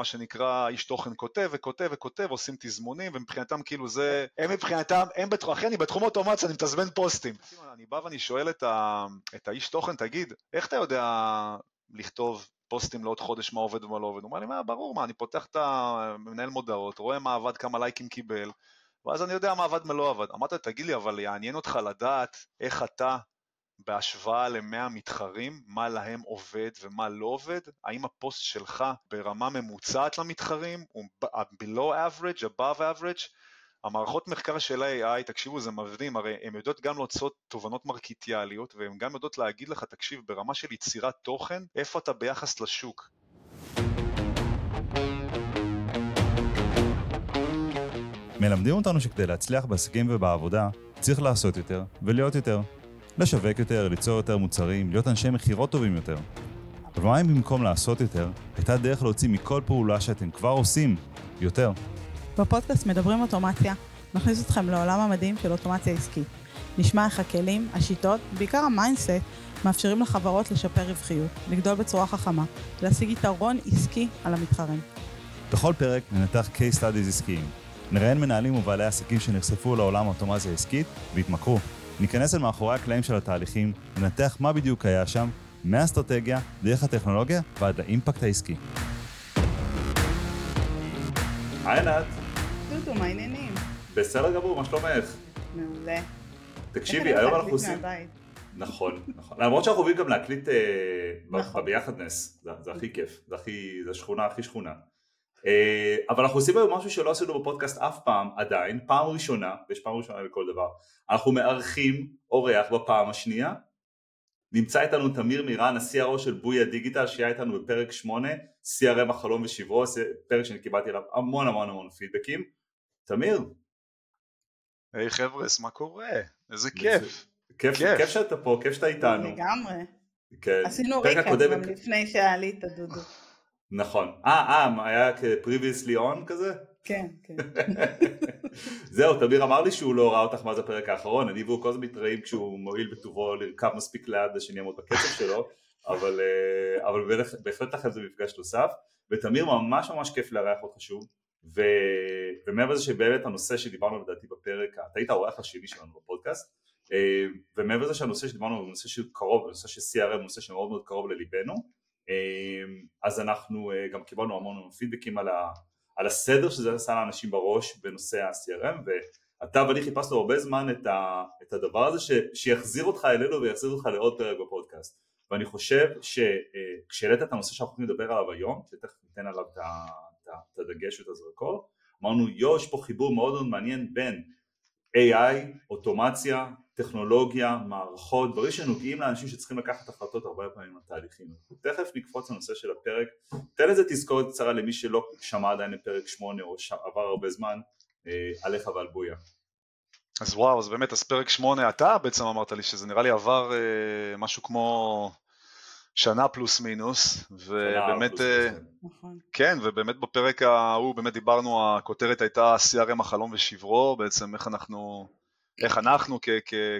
מה שנקרא איש תוכן כותב וכותב וכותב, עושים תזמונים, ומבחינתם כאילו זה, הם מבחינתם, הם בתחום, אחי אני בתחום אוטומציה, אני מתזמן פוסטים. אני בא ואני שואל את, ה, את האיש תוכן, תגיד, איך אתה יודע לכתוב פוסטים לעוד חודש מה עובד ומה לא עובד? הוא אומר לי, מה, ברור, מה, אני פותח את המנהל מודעות, רואה מה עבד, כמה לייקים קיבל, ואז אני יודע מה עבד מה לא עבד. אמרת, תגיד לי, אבל יעניין אותך לדעת איך אתה בהשוואה למאה מתחרים, מה להם עובד ומה לא עובד? האם הפוסט שלך ברמה ממוצעת למתחרים, הוא below average, above average? המערכות מחקר של ה-AI, תקשיבו, זה מבדים, הרי הן יודעות גם להוצאות תובנות מרקיטיאליות, והן גם יודעות להגיד לך, תקשיב, ברמה של יצירת תוכן, איפה אתה ביחס לשוק. מלמדים אותנו שכדי להצליח בעסקים ובעבודה, צריך לעשות יותר ולהיות יותר. לשווק יותר, ליצור יותר מוצרים, להיות אנשי מכירות טובים יותר. אבל מה אם במקום לעשות יותר, הייתה דרך להוציא מכל פעולה שאתם כבר עושים יותר? בפודקאסט מדברים אוטומציה, נכניס אתכם לעולם המדהים של אוטומציה עסקית. נשמע איך הכלים, השיטות, בעיקר המיינדסט, מאפשרים לחברות לשפר רווחיות, לגדול בצורה חכמה, להשיג יתרון עסקי על המתחרים. בכל פרק ננתח case studies עסקיים. נראיין מנהלים ובעלי עסקים שנחשפו לעולם האוטומציה העסקית והתמכרו. ניכנס אל מאחורי הקלעים של התהליכים, ננתח מה בדיוק היה שם, מהאסטרטגיה, דרך הטכנולוגיה ועד לאימפקט העסקי. היי ענת. דודו, מה העניינים? בסדר גמור, מה שלומך? מעולה. תקשיבי, היום אנחנו עושים... נכון, נכון. למרות שאנחנו אוהבים גם להקליט אה, נכון. בביחדנס, זה הכי כיף, זה הכי, זה שכונה הכי שכונה. אה, אבל אנחנו עושים היום משהו שלא עשינו בפודקאסט אף פעם עדיין, פעם ראשונה, ויש פעם ראשונה לכל דבר, אנחנו מארחים אורח בפעם השנייה, נמצא איתנו תמיר מירן, ה-CRO של בויה דיגיטל, שהיה איתנו בפרק 8, CRM החלום ושברו, פרק שאני קיבלתי עליו המון המון המון פידבקים. תמיר. היי hey, חבר'ס, מה קורה? איזה כיף. כיף, כיף. כיף שאתה פה, כיף שאתה איתנו. לגמרי. כן. עשינו ריקאפ גם לפני שעלית, דודו. נכון. אה, אה, היה כ-previously on כזה? כן, כן. זהו, תמיר אמר לי שהוא לא ראה אותך מאז הפרק האחרון, אני והוא כל הזמן מתראים כשהוא מועיל בטובו לרכב מספיק ליד שאני אעמוד בקצב שלו, אבל, אה, אבל בהחלט לכם זה מפגש נוסף, ותמיר ממש ממש כיף לארח אותך שוב, ו... ומעבר לזה שבאמת הנושא שדיברנו לדעתי בפרק, אתה היית האורח השני שלנו בפודקאסט, אה, ומעבר לזה שהנושא שדיברנו הוא נושא שהוא קרוב, נושא של CRM הוא נושא שמאוד מאוד קרוב לליבנו, אז אנחנו אה, גם קיבלנו המון פידבקים על, על הסדר שזה עשה לאנשים בראש בנושא ה-CRM ואתה ואני חיפשנו הרבה זמן את, ה, את הדבר הזה ש, שיחזיר אותך אלינו ויחזיר אותך לעוד פרק בפודקאסט. ואני חושב שכשהעלית את הנושא שאנחנו לדבר עליו היום, שתכף ניתן עליו את הדגש ואת הזרקור, אמרנו יו יש פה חיבור מאוד מאוד מעניין בין AI, אוטומציה, טכנולוגיה, מערכות, דברים שנוגעים לאנשים שצריכים לקחת החלטות הרבה פעמים על תהליכים. תכף נקפוץ לנושא של הפרק, תן איזה תזכורת קצרה למי שלא שמע עדיין לפרק 8 או עבר הרבה זמן אה, עליך ועל בויה. אז וואו, אז באמת, אז פרק 8 אתה בעצם אמרת לי שזה נראה לי עבר אה, משהו כמו שנה פלוס מינוס, ובאמת, פלוס אה, נכון. כן, ובאמת בפרק ההוא באמת דיברנו, הכותרת הייתה CRM החלום ושברו, בעצם איך אנחנו איך אנחנו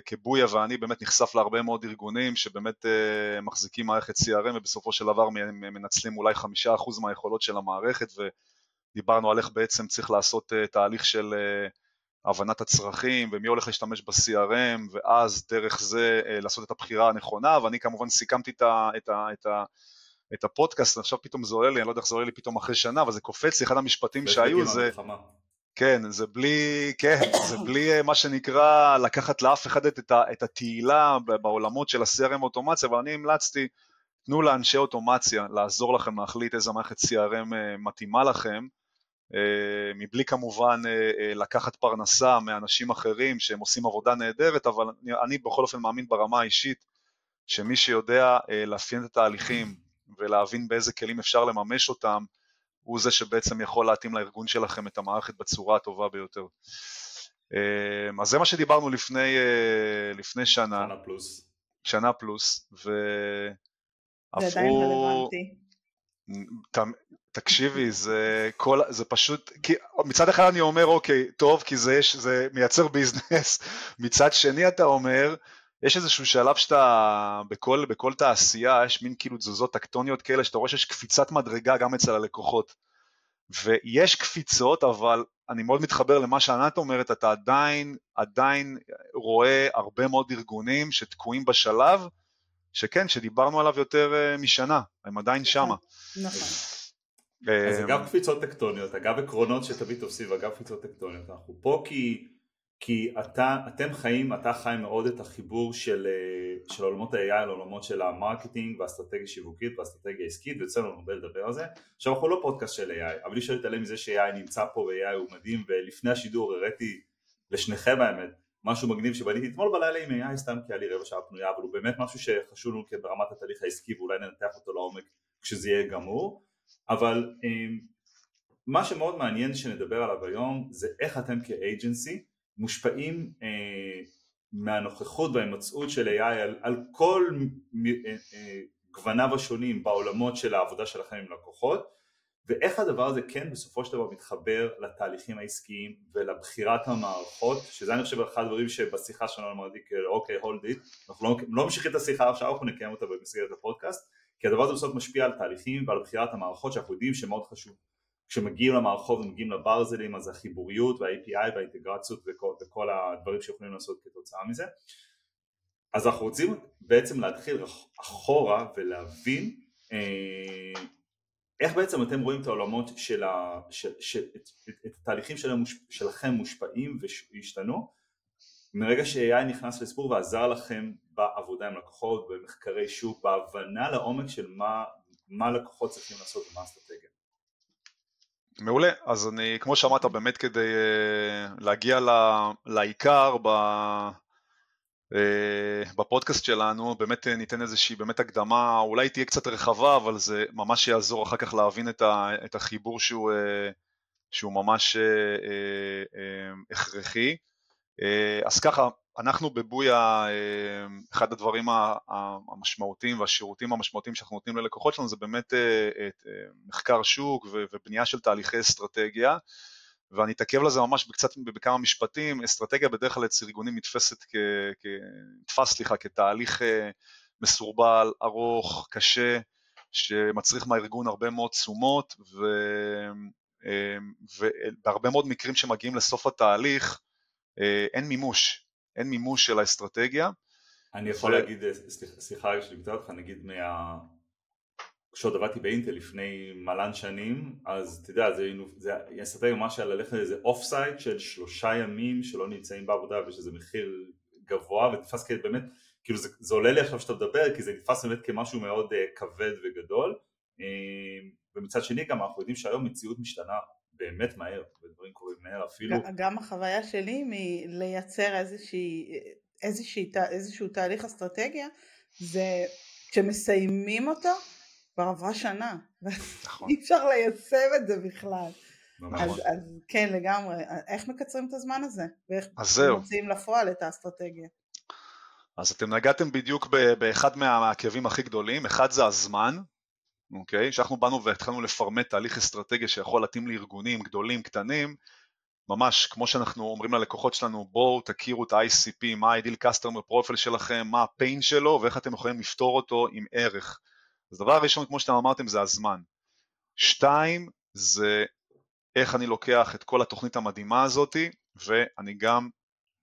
כבויה ואני באמת נחשף להרבה מאוד ארגונים שבאמת uh, מחזיקים מערכת CRM ובסופו של דבר מנצלים אולי חמישה אחוז מהיכולות של המערכת ודיברנו על איך בעצם צריך לעשות uh, תהליך של uh, הבנת הצרכים ומי הולך להשתמש ב-CRM ואז דרך זה uh, לעשות את הבחירה הנכונה ואני כמובן סיכמתי את, ה, את, ה, את, ה, את הפודקאסט, עכשיו פתאום זה עולה לי, אני לא יודע איך זה עולה לי פתאום אחרי שנה, אבל זה קופץ לי, אחד המשפטים שהיו זה... כן, זה בלי, כן, זה בלי אה, מה שנקרא לקחת לאף אחד את, את התהילה בעולמות של ה-CRM אוטומציה, אבל אני המלצתי, תנו לאנשי אוטומציה לעזור לכם להחליט איזה מערכת CRM אה, מתאימה לכם, אה, מבלי כמובן לקחת פרנסה מאנשים אחרים שהם עושים עבודה נהדרת, אבל אני, אני בכל אופן מאמין ברמה האישית שמי שיודע לאפיין את התהליכים ולהבין באיזה כלים אפשר לממש אותם, הוא זה שבעצם יכול להתאים לארגון שלכם את המערכת בצורה הטובה ביותר. אמ, אז זה מה שדיברנו לפני, אה, לפני שנה. שנה פלוס. שנה פלוס, ועברו... זה עדיין רלוונטי. תקשיבי, זה, כל, זה פשוט, כי מצד אחד אני אומר אוקיי, טוב, כי זה, זה מייצר ביזנס, מצד שני אתה אומר, יש איזשהו שלב שאתה, בכל, בכל תעשייה, יש מין כאילו תזוזות טקטוניות כאלה, שאתה רואה שיש קפיצת מדרגה גם אצל הלקוחות. ויש קפיצות, אבל אני מאוד מתחבר למה שענת אומרת, אתה עדיין, עדיין רואה הרבה מאוד ארגונים שתקועים בשלב, שכן, שדיברנו עליו יותר אה, משנה, הם עדיין נכון, שמה. נכון. אז אגב קפיצות טקטוניות, אגב עקרונות שתמיד תופסים, אגב קפיצות טקטוניות, אנחנו פה כי כי אתה, אתם חיים, אתה חי מאוד את החיבור של, אה, של עולמות ה-AI לעולמות של ה marketing והאסטרטגיה שיווקית והאסטרטגיה עסקית ויוצא לנו הרבה לדבר על זה. עכשיו אנחנו לא פודקאסט של AI, אבל אי אפשר להתעלם מזה ש-AI נמצא פה ו-AI הוא מדהים ולפני השידור הראיתי לשניכם האמת משהו מגניב שבניתי אתמול בלילה עם AI סתם כי היה לי רבע שעה פנויה אבל הוא באמת משהו שחשוב לנו ברמת התהליך העסקי ואולי ננתח אותו לעומק כשזה יהיה גמור אבל אה, מה שמאוד מעניין שנדבר עליו היום זה איך אתם כאג'נסי מושפעים אה, מהנוכחות וההימצאות של AI על, על כל אה, אה, גווניו השונים בעולמות של העבודה שלכם עם לקוחות ואיך הדבר הזה כן בסופו של דבר מתחבר לתהליכים העסקיים ולבחירת המערכות שזה אני חושב אחד הדברים שבשיחה שלנו אמרתי כאילו אוקיי הולד איט אנחנו לא, לא ממשיכים את השיחה עכשיו אנחנו נקיים אותה במסגרת הפודקאסט כי הדבר הזה בסוף משפיע על תהליכים ועל בחירת המערכות שאנחנו יודעים שמאוד חשוב כשמגיעים למערכות ומגיעים לברזלים אז החיבוריות וה-API והאינטגרציות וכל, וכל הדברים שיכולים לעשות כתוצאה מזה. אז אנחנו רוצים בעצם להתחיל אחורה ולהבין אה, איך בעצם אתם רואים את העולמות של, ה, של, של את, את, את התהליכים של המוש, שלכם מושפעים והשתנו. מרגע ש-AI נכנס לסיפור ועזר לכם בעבודה עם לקוחות, במחקרי שוק, בהבנה לעומק של מה, מה לקוחות צריכים לעשות ומה האסטרטגיה מעולה, אז אני, כמו שאמרת, באמת כדי uh, להגיע לה, לעיקר ב, uh, בפודקאסט שלנו, באמת uh, ניתן איזושהי באמת הקדמה, אולי תהיה קצת רחבה, אבל זה ממש יעזור אחר כך להבין את, ה, את החיבור שהוא, שהוא ממש uh, uh, uh, הכרחי. Uh, אז ככה, אנחנו בבויה, אמ, אחד הדברים המשמעותיים והשירותים המשמעותיים שאנחנו נותנים ללקוחות שלנו זה באמת אה, אה, מחקר שוק ובנייה של תהליכי אסטרטגיה. ואני אתעכב לזה ממש קצת בכמה משפטים, אסטרטגיה בדרך כלל אצל ארגונים נתפסת, כ, כ, נתפס סליחה, כתהליך אה, מסורבל, ארוך, קשה, שמצריך מהארגון הרבה מאוד תשומות ו, ובהרבה מאוד מקרים שמגיעים לסוף התהליך אין מימוש, אין מימוש של האסטרטגיה. אני יכול ו... להגיד, סליחה רגע שאני מקטע אותך, נגיד מה... כשעוד עבדתי באינטל לפני מלאן שנים, אז אתה יודע, זה, זה אסטרטגיה ממש על ללכת לאיזה off-site של שלושה ימים שלא נמצאים בעבודה ושזה מחיר גבוה ונתפס כבאמת, כאילו זה, זה עולה לי עכשיו שאתה מדבר כי זה נתפס באמת כמשהו מאוד uh, כבד וגדול uh, ומצד שני גם אנחנו יודעים שהיום מציאות משתנה באמת מהר, ודברים קורים מהר אפילו. גם החוויה שלי מלייצר איזושהי, איזושהי, איזשהו תהליך אסטרטגיה, זה כשמסיימים אותו, כבר עברה שנה. נכון. אי אפשר ליישם את זה בכלל. אז, אז כן לגמרי, איך מקצרים את הזמן הזה? ואיך מוציאים לפועל את האסטרטגיה? אז אתם נגעתם בדיוק באחד מהעקבים הכי גדולים, אחד זה הזמן, אוקיי? שאנחנו באנו והתחלנו לפרמט תהליך אסטרטגיה שיכול להתאים לארגונים גדולים, קטנים, ממש כמו שאנחנו אומרים ללקוחות שלנו, בואו תכירו את ה-ICP, מה ה-ideal customer profile שלכם, מה ה-pain שלו ואיך אתם יכולים לפתור אותו עם ערך. אז דבר ראשון, כמו שאתם אמרתם, זה הזמן. שתיים, זה איך אני לוקח את כל התוכנית המדהימה הזאתי ואני גם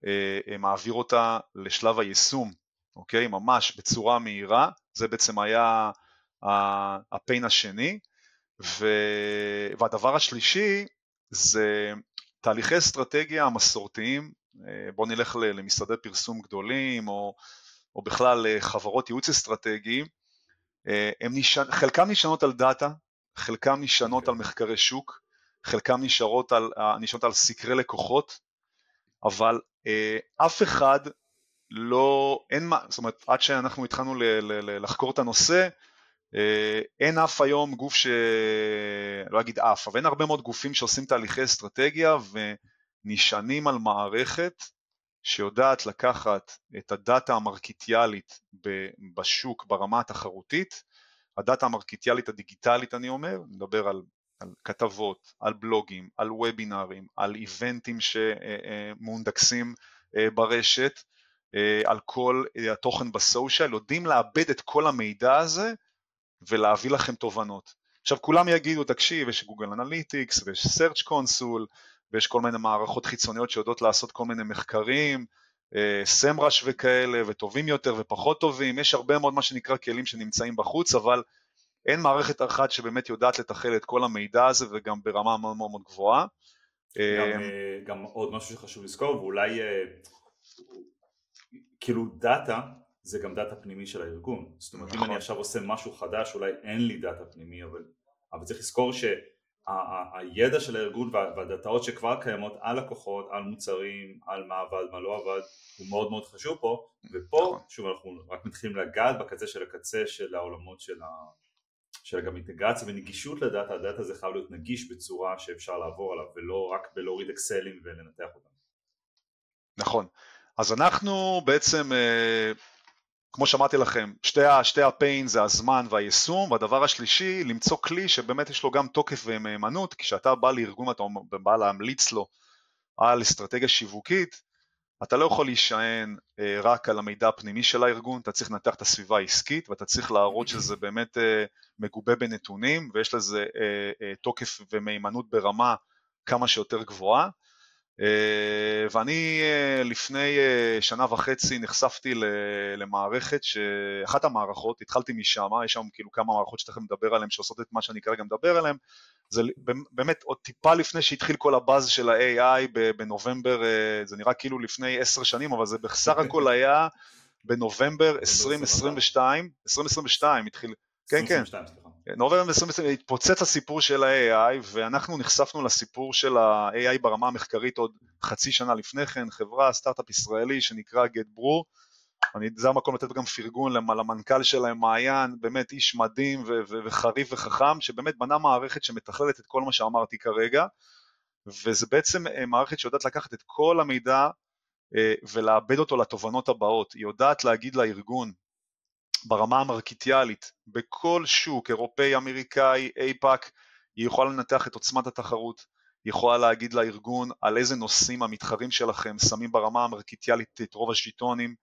אה, אה מעביר אותה לשלב היישום, אוקיי? ממש בצורה מהירה, זה בעצם היה הפיין השני, ו... והדבר השלישי זה תהליכי אסטרטגיה המסורתיים, אה, בואו נלך למשרדי פרסום גדולים או, או בכלל חברות ייעוץ אסטרטגי, אה, נשענ... חלקם נשענות על דאטה, חלקם נשענות okay. על מחקרי שוק, חלקם נשארות על, אה, נשענות על סקרי לקוחות, אבל אף אחד לא, אין מה, זאת אומרת עד שאנחנו התחלנו ל, ל, לחקור את הנושא, אה, אין אף היום גוף ש... לא אגיד אף, אבל אין הרבה מאוד גופים שעושים תהליכי אסטרטגיה ונשענים על מערכת שיודעת לקחת את הדאטה המרקטיאלית בשוק ברמה התחרותית, הדאטה המרקטיאלית הדיגיטלית אני אומר, מדבר על, על כתבות, על בלוגים, על וובינרים, על איבנטים שמונדקסים אה, ברשת, אה, על כל התוכן ב social, יודעים לעבד את כל המידע הזה ולהביא לכם תובנות. עכשיו כולם יגידו, תקשיב, יש Google Analytics ויש search console ויש כל מיני מערכות חיצוניות שיודעות לעשות כל מיני מחקרים, SEMrush וכאלה, וטובים יותר ופחות טובים, יש הרבה מאוד מה שנקרא כלים שנמצאים בחוץ, אבל אין מערכת אחת שבאמת יודעת לתכלל את כל המידע הזה וגם ברמה מאוד מאוד מאוד גבוהה. גם, אה, גם עוד משהו שחשוב לזכור, ואולי אה, כאילו דאטה זה גם דאטה פנימי של הארגון, זאת אומרת נכון. אם אני עכשיו עושה משהו חדש אולי אין לי דאטה פנימי, אבל, אבל צריך לזכור שהידע של הארגון והדאטאות שכבר קיימות על לקוחות, על מוצרים, על מה עבד, מה לא עבד, הוא מאוד מאוד חשוב פה, ופה נכון. שוב אנחנו רק מתחילים לגעת בקצה של הקצה של העולמות של ה... של גם אינטגרציה ונגישות לדאטה, הדאטה הזה חייב להיות נגיש בצורה שאפשר לעבור עליו ולא רק בלהוריד אקסלים ולנתח אותם. נכון, אז אנחנו בעצם, אה, כמו שאמרתי לכם, שתי, שתי הפיין זה הזמן והיישום, והדבר השלישי, למצוא כלי שבאמת יש לו גם תוקף ומהימנות, כשאתה בא לארגון ואתה בא להמליץ לו על אסטרטגיה שיווקית, אתה לא יכול להישען אה, רק על המידע הפנימי של הארגון, אתה צריך לנתח את הסביבה העסקית ואתה צריך להראות שזה באמת אה, מגובה בנתונים ויש לזה אה, תוקף ומהימנות ברמה כמה שיותר גבוהה. ואני לפני שנה וחצי נחשפתי למערכת, אחת המערכות, התחלתי משם, יש שם כאילו כמה מערכות שתכף נדבר עליהן שעושות את מה שאני כרגע מדבר עליהן, זה באמת עוד טיפה לפני שהתחיל כל הבאז של ה-AI בנובמבר, אה, זה נראה כאילו לפני עשר שנים, אבל זה בסך הכל היה בנובמבר 2022, 2022 התחיל, כן כן, נובמבר 2022 התפוצץ הסיפור של ה-AI ואנחנו נחשפנו לסיפור של ה-AI ברמה המחקרית עוד חצי שנה לפני כן, חברה, סטארט-אפ ישראלי שנקרא GetBrew, אני, זה המקום לתת גם פרגון למנכ"ל שלהם, מעיין, באמת איש מדהים ו- ו- וחריף וחכם, שבאמת בנה מערכת שמתכללת את כל מה שאמרתי כרגע, וזה בעצם אה, מערכת שיודעת לקחת את כל המידע אה, ולעבד אותו לתובנות הבאות. היא יודעת להגיד לארגון ברמה המרקיטיאלית, בכל שוק, אירופאי, אמריקאי, אייפאק, היא יכולה לנתח את עוצמת התחרות, היא יכולה להגיד לארגון על איזה נושאים המתחרים שלכם שמים ברמה המרקיטיאלית את רוב השיטונים,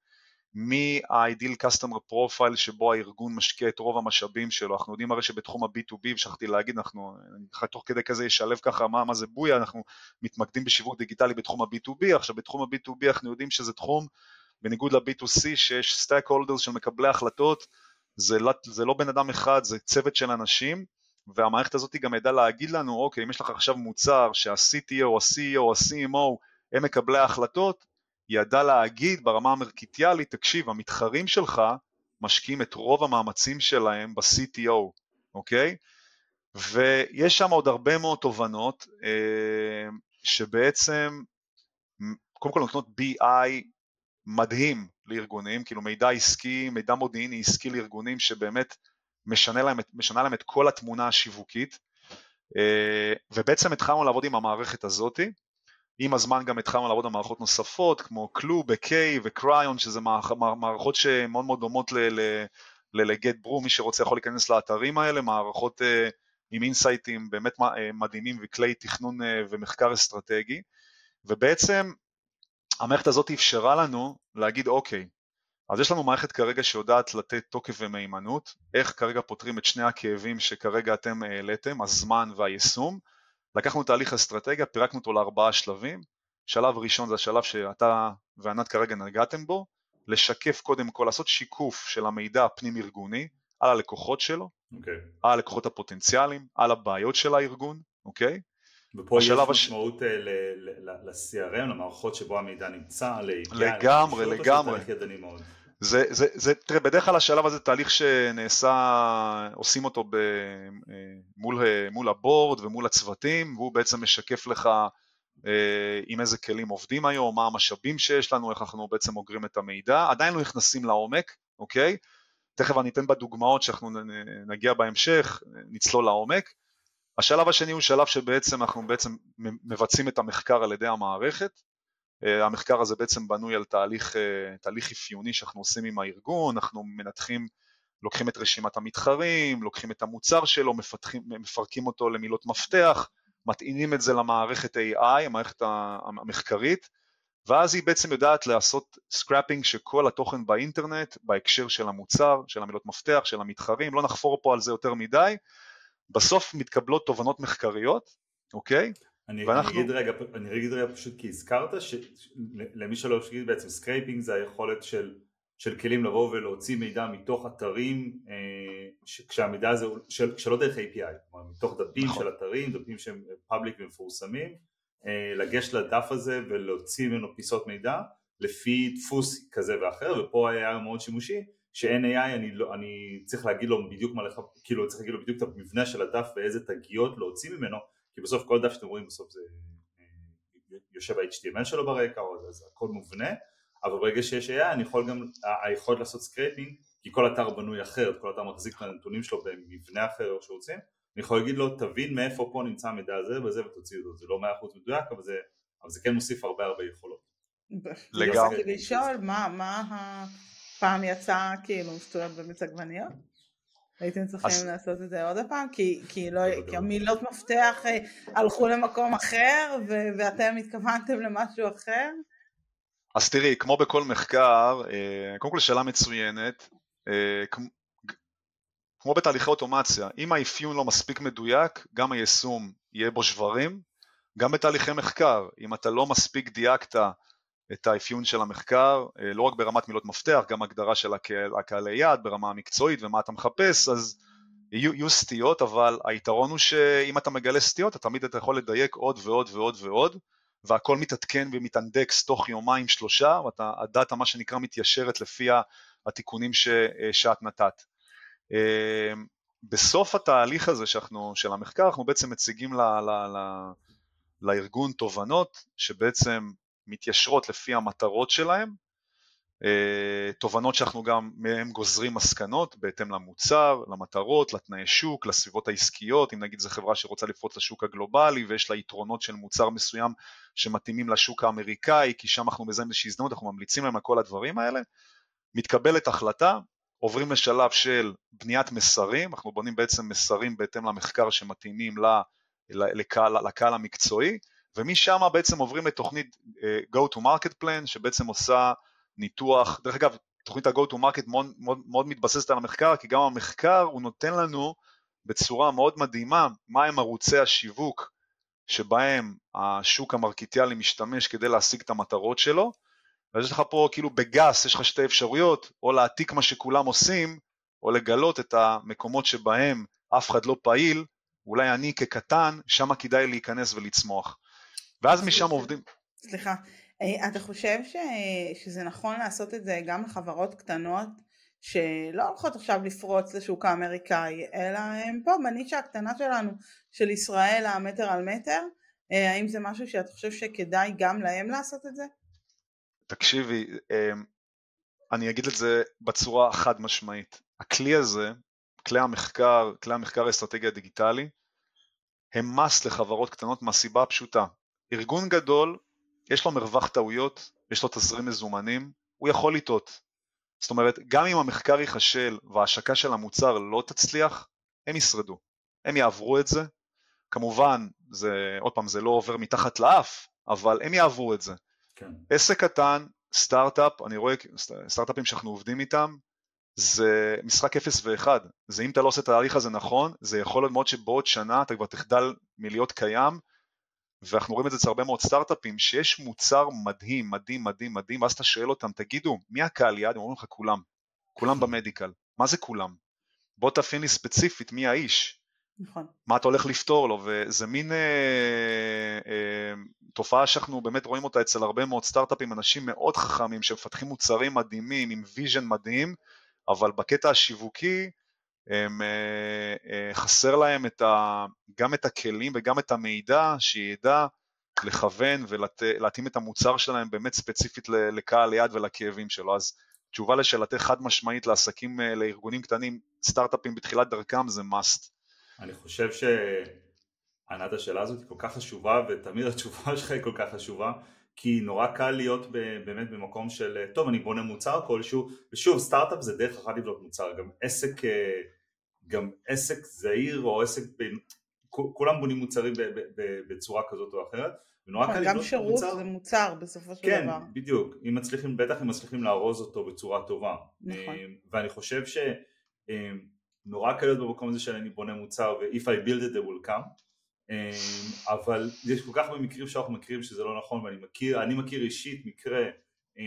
מה-ideal customer profile שבו הארגון משקיע את רוב המשאבים שלו, אנחנו יודעים הרי שבתחום ה-B2B, ושכחתי להגיד, אנחנו, תוך כדי כזה אשלב ככה מה, מה זה בויה, אנחנו מתמקדים בשיווק דיגיטלי בתחום ה-B2B, עכשיו בתחום ה-B2B אנחנו יודעים שזה תחום, בניגוד ל-B2C, שיש סטייק הולדרס של מקבלי החלטות, זה, לא, זה לא בן אדם אחד, זה צוות של אנשים, והמערכת הזאת גם ידעה להגיד לנו, אוקיי, אם יש לך עכשיו מוצר שה-CTO, ה-CEO, ה-CMO, הם מקבלי ההחלטות, ידע להגיד ברמה המרקיטיאלית, תקשיב, המתחרים שלך משקיעים את רוב המאמצים שלהם ב-CTO, אוקיי? ויש שם עוד הרבה מאוד תובנות אה, שבעצם קודם כל נותנות BI מדהים לארגונים, כאילו מידע עסקי, מידע מודיעיני עסקי לארגונים שבאמת משנה להם, משנה להם את כל התמונה השיווקית. אה, ובעצם התחלנו לעבוד עם המערכת הזאתי. עם הזמן גם התחלנו לעבוד על מערכות נוספות כמו קלו, בקיי וקריון שזה מערכות שמאוד מאוד דומות לגט ברו, מי שרוצה יכול להיכנס לאתרים האלה, מערכות uh, עם אינסייטים באמת uh, מדהימים וכלי תכנון ומחקר אסטרטגי. ובעצם המערכת הזאת אפשרה לנו להגיד אוקיי, אז יש לנו מערכת כרגע שיודעת לתת תוקף ומהימנות, איך כרגע פותרים את שני הכאבים שכרגע אתם העליתם, הזמן והיישום, לקחנו תהליך אסטרטגיה, פירקנו אותו לארבעה שלבים, שלב ראשון זה השלב שאתה וענת כרגע נגעתם בו, לשקף קודם כל, לעשות שיקוף של המידע הפנים ארגוני על הלקוחות שלו, okay. אוקיי. על הלקוחות הפוטנציאליים, על הבעיות של הארגון, אוקיי? Okay? ופה יש משמעות הש... אה, ל-CRM, למערכות שבו המידע נמצא, לגמרי, לגמרי. זה, זה, זה, תראה, בדרך כלל השלב הזה תהליך שנעשה, עושים אותו ב, מול, מול הבורד ומול הצוותים, והוא בעצם משקף לך אה, עם איזה כלים עובדים היום, מה המשאבים שיש לנו, איך אנחנו בעצם אוגרים את המידע, עדיין לא נכנסים לעומק, אוקיי? תכף אני אתן בדוגמאות שאנחנו נגיע בהמשך, נצלול לעומק. השלב השני הוא שלב שבעצם אנחנו בעצם מבצעים את המחקר על ידי המערכת, אה, המחקר הזה בעצם בנוי על תהליך, אה, תהליך אפיוני שאנחנו עושים עם הארגון, אנחנו מנתחים, לוקחים את רשימת המתחרים, לוקחים את המוצר שלו, מפתחים, מפרקים אותו למילות מפתח, מטעינים את זה למערכת AI, המערכת המחקרית, ואז היא בעצם יודעת לעשות scraping של כל התוכן באינטרנט בהקשר של המוצר, של המילות מפתח, של המתחרים, לא נחפור פה על זה יותר מדי, בסוף מתקבלות תובנות מחקריות, אוקיי? אני, ואנחנו... אני, אגיד רגע, אני אגיד רגע פשוט כי הזכרת שלמי שלא, שנגיד בעצם scraping זה היכולת של, של כלים לבוא ולהוציא מידע מתוך אתרים אה, כשהמידע הזה של, שלא דרך API, כלומר מתוך דפים נכון. של אתרים, דפים שהם פאבליק ומפורסמים, אה, לגשת לדף הזה ולהוציא ממנו פיסות מידע לפי דפוס כזה ואחר ופה היה מאוד שימושי שאין AI אני, לא, אני צריך להגיד לו בדיוק מה לך, כאילו צריך להגיד לו בדיוק את המבנה של הדף ואיזה תגיות להוציא ממנו כי בסוף כל דף שאתם רואים בסוף זה אה, יושב ה-HTML שלו ברקע או זה, זה הכל מובנה אבל ברגע שיש AI אני יכול גם, היכולת לעשות scraping כי כל אתר בנוי אחרת, כל אתר מחזיק את הנתונים שלו במבנה אחר או שרוצים אני יכול להגיד לו תבין מאיפה פה נמצא המידע הזה וזה ותוציא אותו, זה לא מאה אחוז מדויק אבל זה, אבל זה כן מוסיף הרבה הרבה יכולות. לגמרי. לשאול מה, מה הפעם יצא כאילו שטויות במיץ עגבניות? הייתם צריכים אז... לעשות את זה עוד הפעם? כי, כי, לא, כי המילות מפתח אה, הלכו למקום אחר ו- ואתם התכוונתם למשהו אחר? אז תראי, כמו בכל מחקר, אה, קודם כל שאלה מצוינת, אה, כמו בתהליכי אוטומציה, אם האפיון לא מספיק מדויק, גם היישום יהיה בו שברים, גם בתהליכי מחקר, אם אתה לא מספיק דייקת את האפיון של המחקר, אה, לא רק ברמת מילות מפתח, גם הגדרה של הקהלי יעד ברמה המקצועית ומה אתה מחפש, אז יהיו, יהיו סטיות, אבל היתרון הוא שאם אתה מגלה סטיות, אתה תמיד אתה יכול לדייק עוד ועוד ועוד ועוד, והכל מתעדכן ומתאנדקס תוך יומיים שלושה, והדאטה מה שנקרא מתיישרת לפי התיקונים ש, אה, שאת נתת. אה, בסוף התהליך הזה שאנחנו, של המחקר, אנחנו בעצם מציגים ל, ל, ל, לארגון תובנות שבעצם מתיישרות לפי המטרות שלהם, אה, תובנות שאנחנו גם מהם גוזרים מסקנות בהתאם למוצר, למטרות, לתנאי שוק, לסביבות העסקיות, אם נגיד זו חברה שרוצה לפרוץ לשוק הגלובלי ויש לה יתרונות של מוצר מסוים שמתאימים לשוק האמריקאי, כי שם אנחנו מזהים איזושהי הזדמנות, אנחנו ממליצים להם על כל הדברים האלה, מתקבלת החלטה, עוברים לשלב של בניית מסרים, אנחנו בונים בעצם מסרים בהתאם למחקר שמתאימים לקהל, לקהל המקצועי, ומשם בעצם עוברים לתוכנית uh, Go to Market Plan שבעצם עושה ניתוח, דרך אגב תוכנית ה-Go to Market מאוד, מאוד, מאוד מתבססת על המחקר כי גם המחקר הוא נותן לנו בצורה מאוד מדהימה מהם ערוצי השיווק שבהם השוק המרקיטיאלי משתמש כדי להשיג את המטרות שלו ואז יש לך פה כאילו בגס יש לך שתי אפשרויות או להעתיק מה שכולם עושים או לגלות את המקומות שבהם אף אחד לא פעיל אולי אני כקטן, שם כדאי להיכנס ולצמוח. ואז משם עובדים. סליחה, אה, אתה חושב ש... שזה נכון לעשות את זה גם לחברות קטנות שלא הולכות עכשיו לפרוץ לשוק האמריקאי, אלא הם פה בנישה הקטנה שלנו של ישראל המטר על מטר, אה, האם זה משהו שאת חושב שכדאי גם להם לעשות את זה? תקשיבי, אה, אני אגיד את זה בצורה חד משמעית. הכלי הזה, כלי המחקר, כלי המחקר האסטרטגי הדיגיטלי, הם מס לחברות קטנות מהסיבה הפשוטה. ארגון גדול, יש לו מרווח טעויות, יש לו תזרים מזומנים, הוא יכול לטעות. זאת אומרת, גם אם המחקר ייכשל וההשקה של המוצר לא תצליח, הם ישרדו, הם יעברו את זה. כמובן, זה, עוד פעם, זה לא עובר מתחת לאף, אבל הם יעברו את זה. כן. עסק קטן, סטארט-אפ, אני רואה סטארט-אפים שאנחנו עובדים איתם, זה משחק 0 ו-1, זה אם אתה לא עושה את התהליך הזה נכון, זה יכול להיות מאוד שבעוד שנה אתה כבר תחדל מלהיות קיים, ואנחנו רואים את זה אצל הרבה מאוד סטארט-אפים, שיש מוצר מדהים, מדהים, מדהים, מדהים, ואז אתה שואל אותם, תגידו, מי הקהל יעד? הם אומרים לך כולם, כולם ב medical, מה זה כולם? בוא תאפיין לי ספציפית מי האיש, נכון. מה אתה הולך לפתור לו, וזה מין אה, אה, תופעה שאנחנו באמת רואים אותה אצל הרבה מאוד סטארט-אפים, אנשים מאוד חכמים שמפתחים מוצרים מדהימים עם vision מדהים, אבל בקטע השיווקי הם, אה, אה, חסר להם את ה, גם את הכלים וגם את המידע שידע לכוון ולהתאים את המוצר שלהם באמת ספציפית לקהל יעד ולכאבים שלו. אז תשובה לשאלתך חד משמעית לעסקים, אה, לארגונים קטנים, סטארט-אפים בתחילת דרכם זה must. אני חושב שענת השאלה הזאת היא כל כך חשובה ותמיד התשובה שלך היא כל כך חשובה כי נורא קל להיות באמת במקום של טוב אני בונה מוצר כלשהו ושוב סטארט-אפ זה דרך אחת לבנות מוצר גם עסק גם עסק זעיר או עסק בין כולם בונים מוצרים בצורה כזאת או אחרת ונורא קל לבנות מוצר. גם שירות זה מוצר בסופו של כן, דבר. כן בדיוק. אם מצליחים בטח אם מצליחים לארוז אותו בצורה טובה. נכון. ואני חושב ש נורא קל להיות במקום הזה שאני בונה מוצר ו-if I build it they will come אבל יש כל כך הרבה מקרים שאנחנו מכירים שזה לא נכון ואני מכיר, אני מכיר אישית מקרה אמ,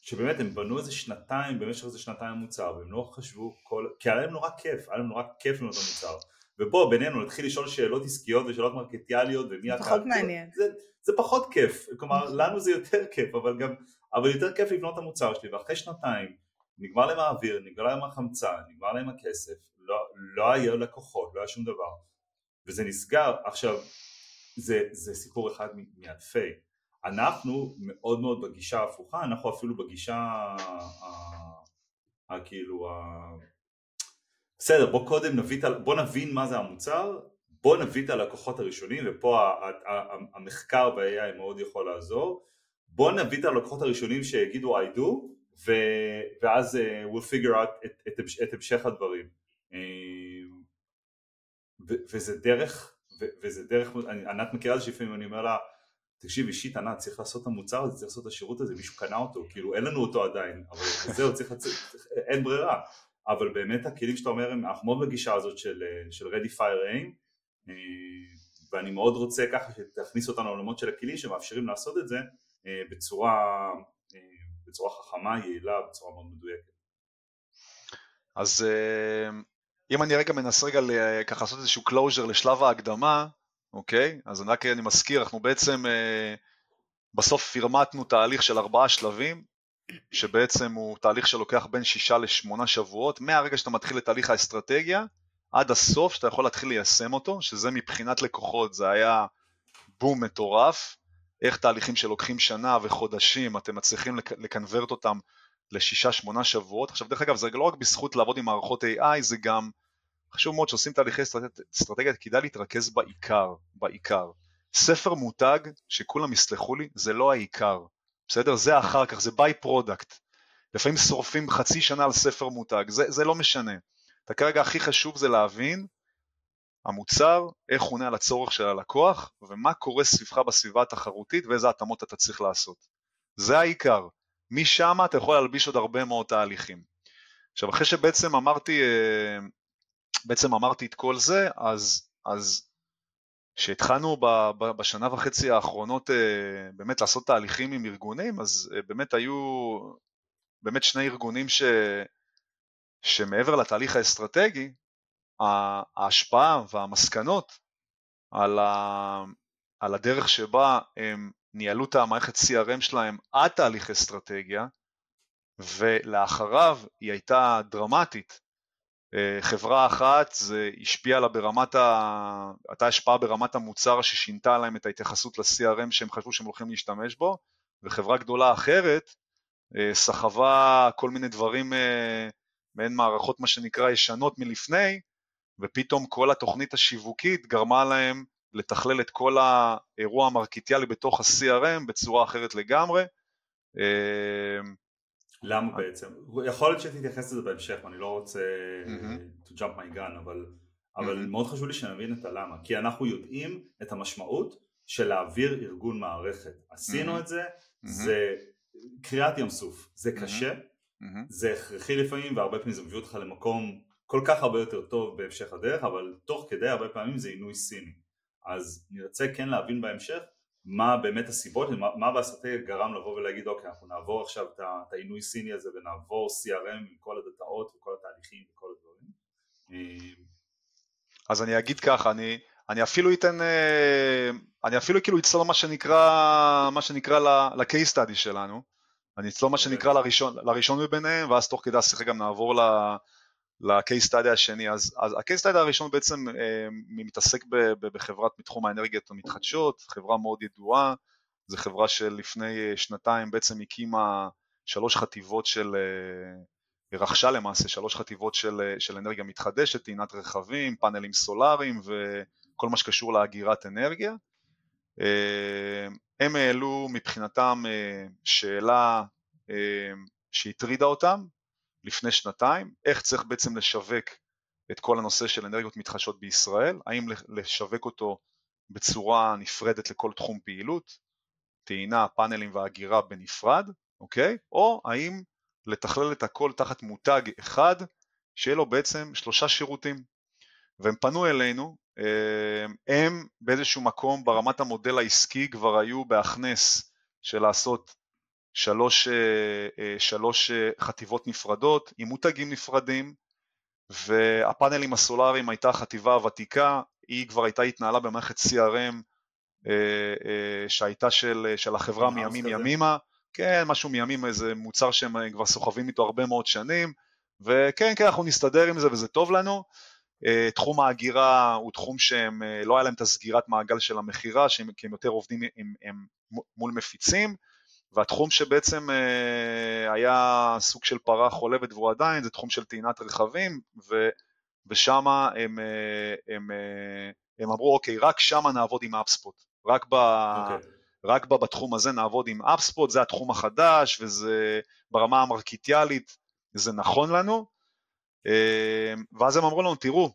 שבאמת הם בנו איזה שנתיים במשך איזה שנתיים מוצר והם לא חשבו כל, כי היה להם נורא כיף, היה להם נורא כיף לבנות את המוצר. ופה בינינו נתחיל לשאול שאלות עסקיות ושאלות מרקטיאליות ומי אתה... פחות מעניין. זה, זה פחות כיף, כלומר לנו זה יותר כיף אבל גם, אבל יותר כיף לבנות את המוצר שלי ואחרי שנתיים נגמר להם האוויר, נגמר להם החמצן, נגמר להם הכסף, לא, לא היה לקוחות, לא היה שום דבר וזה נסגר, עכשיו זה, זה סיפור אחד מאלפי, אנחנו מאוד מאוד בגישה ההפוכה, אנחנו אפילו בגישה הכאילו בסדר בוא קודם נביא, בוא נבין מה זה המוצר, בוא נביא את הלקוחות הראשונים ופה המחקר ב-AI מאוד יכול לעזור, בוא נביא את הלקוחות הראשונים שיגידו I do ואז אה, we'll figure out את, את, את המשך הדברים. אה, וזה דרך, וזה דרך, ענת מכירה את זה שלפעמים אני אומר לה תקשיב אישית ענת צריך לעשות את המוצר הזה, צריך לעשות את השירות הזה, מישהו קנה אותו, כאילו אין לנו אותו עדיין, אבל זהו צריך, לצאת, אין ברירה, אבל באמת הכלים שאתה אומר, אנחנו מאוד בגישה הזאת של, של Ready Fire Aim אה, ואני מאוד רוצה ככה שתכניס אותנו לעולמות של הכלים שמאפשרים לעשות את זה אה, בצורה, אה, בצורה חכמה, יעילה, בצורה מאוד מדויקת. אז אם אני רגע מנסה רגע ככה לעשות איזשהו closure לשלב ההקדמה, אוקיי? אז רק אני מזכיר, אנחנו בעצם בסוף פירמטנו תהליך של ארבעה שלבים, שבעצם הוא תהליך שלוקח בין שישה לשמונה שבועות, מהרגע שאתה מתחיל את תהליך האסטרטגיה עד הסוף שאתה יכול להתחיל ליישם אותו, שזה מבחינת לקוחות, זה היה בום מטורף, איך תהליכים שלוקחים שנה ופחודשים אתם מצליחים לקנברט אותם לשישה שמונה שבועות. עכשיו דרך אגב זה לא רק בזכות לעבוד עם מערכות AI, זה גם חשוב מאוד שעושים תהליכי אסטרטגיה, כדאי להתרכז בעיקר, בעיקר. ספר מותג, שכולם יסלחו לי, זה לא העיקר. בסדר? זה אחר כך, זה by-product. לפעמים שורפים חצי שנה על ספר מותג, זה, זה לא משנה. אתה כרגע הכי חשוב זה להבין המוצר, איך הוא עונה על הצורך של הלקוח, ומה קורה סביבך בסביבה התחרותית ואיזה התאמות אתה צריך לעשות. זה העיקר. משם אתה יכול להלביש עוד הרבה מאוד תהליכים. עכשיו אחרי שבעצם אמרתי, אה, בעצם אמרתי את כל זה, אז, אז כשהתחלנו בשנה וחצי האחרונות אה, באמת לעשות תהליכים עם ארגונים, אז אה, באמת היו באמת שני ארגונים ש, שמעבר לתהליך האסטרטגי, ההשפעה והמסקנות על, ה, על הדרך שבה הם ניהלו את המערכת CRM שלהם עד תהליך אסטרטגיה, ולאחריו היא הייתה דרמטית. אה, חברה אחת זה השפיע לה ברמת ה... הייתה השפעה ברמת המוצר ששינתה להם את ההתייחסות ל-CRM שהם חשבו שהם הולכים להשתמש בו, וחברה גדולה אחרת אה, סחבה כל מיני דברים אה, מעין מערכות מה שנקרא ישנות מלפני, ופתאום כל התוכנית השיווקית גרמה להם לתכלל את כל האירוע המרקיטיאלי בתוך ה-CRM בצורה אחרת לגמרי. למה בעצם? יכול להיות שתתייחס לזה בהמשך, אני לא רוצה to jump my gun, אבל, אבל מאוד חשוב לי שנבין את הלמה, כי אנחנו יודעים את המשמעות של להעביר ארגון מערכת. עשינו את זה, זה קריאת ים סוף, זה קשה, זה הכרחי לפעמים, והרבה פעמים זה מביא אותך למקום כל כך הרבה יותר טוב בהמשך הדרך, אבל תוך כדי הרבה פעמים זה עינוי סיני. אז נרצה כן להבין בהמשך מה באמת הסיבות, מה, באסטרטגיה גרם לבוא ולהגיד אוקיי אנחנו נעבור עכשיו את העינוי סיני הזה ונעבור CRM עם כל הדאטאות וכל התהליכים וכל הדברים. אה, אז אני אגיד ככה, אני, אני אפילו אתן, אה, אני אפילו כאילו אצלול מה שנקרא, מה שנקרא ל-case study שלנו, אני אצלול מה שנקרא לראשון, לראשון מביניהם ואז תוך כדי השיחה גם נעבור ל... ל-case study השני, אז, אז ה-case study הראשון בעצם אה, מתעסק ב, ב, בחברת מתחום האנרגיות המתחדשות, חברה מאוד ידועה, זו חברה שלפני אה, שנתיים בעצם הקימה שלוש חטיבות של, אה, רכשה למעשה שלוש חטיבות של, אה, של אנרגיה מתחדשת, טעינת רכבים, פאנלים סולאריים וכל מה שקשור לאגירת אנרגיה. אה, הם העלו מבחינתם אה, שאלה אה, שהטרידה אותם, לפני שנתיים, איך צריך בעצם לשווק את כל הנושא של אנרגיות מתחדשות בישראל, האם לשווק אותו בצורה נפרדת לכל תחום פעילות, טעינה, פאנלים והגירה בנפרד, אוקיי? או האם לתכלל את הכל תחת מותג אחד שיהיה לו בעצם שלושה שירותים. והם פנו אלינו, הם באיזשהו מקום ברמת המודל העסקי כבר היו בהכנס של לעשות שלוש, שלוש חטיבות נפרדות עם מותגים נפרדים והפאנלים הסולאריים הייתה חטיבה הוותיקה, היא כבר הייתה התנהלה במערכת CRM שהייתה של, של החברה מימים ימימה, כן, משהו מימים, איזה מוצר שהם כבר סוחבים איתו הרבה מאוד שנים, וכן, כן, אנחנו נסתדר עם זה וזה טוב לנו. אה, תחום ההגירה הוא תחום שהם, אה, לא היה להם את הסגירת מעגל של המכירה, כי הם יותר עובדים עם, עם, מול מפיצים, והתחום שבעצם אה, היה סוג של פרה חולבת והוא עדיין, זה תחום של טעינת רכבים, ו, ושם הם, הם, הם אמרו, אוקיי, רק שם נעבוד עם אפספוט, רק, ב, okay. אוקיי. רק ב, בתחום הזה נעבוד עם אפספוט, זה התחום החדש, וזה ברמה המרקיטיאלית, זה נכון לנו, ואז הם אמרו לנו, תראו,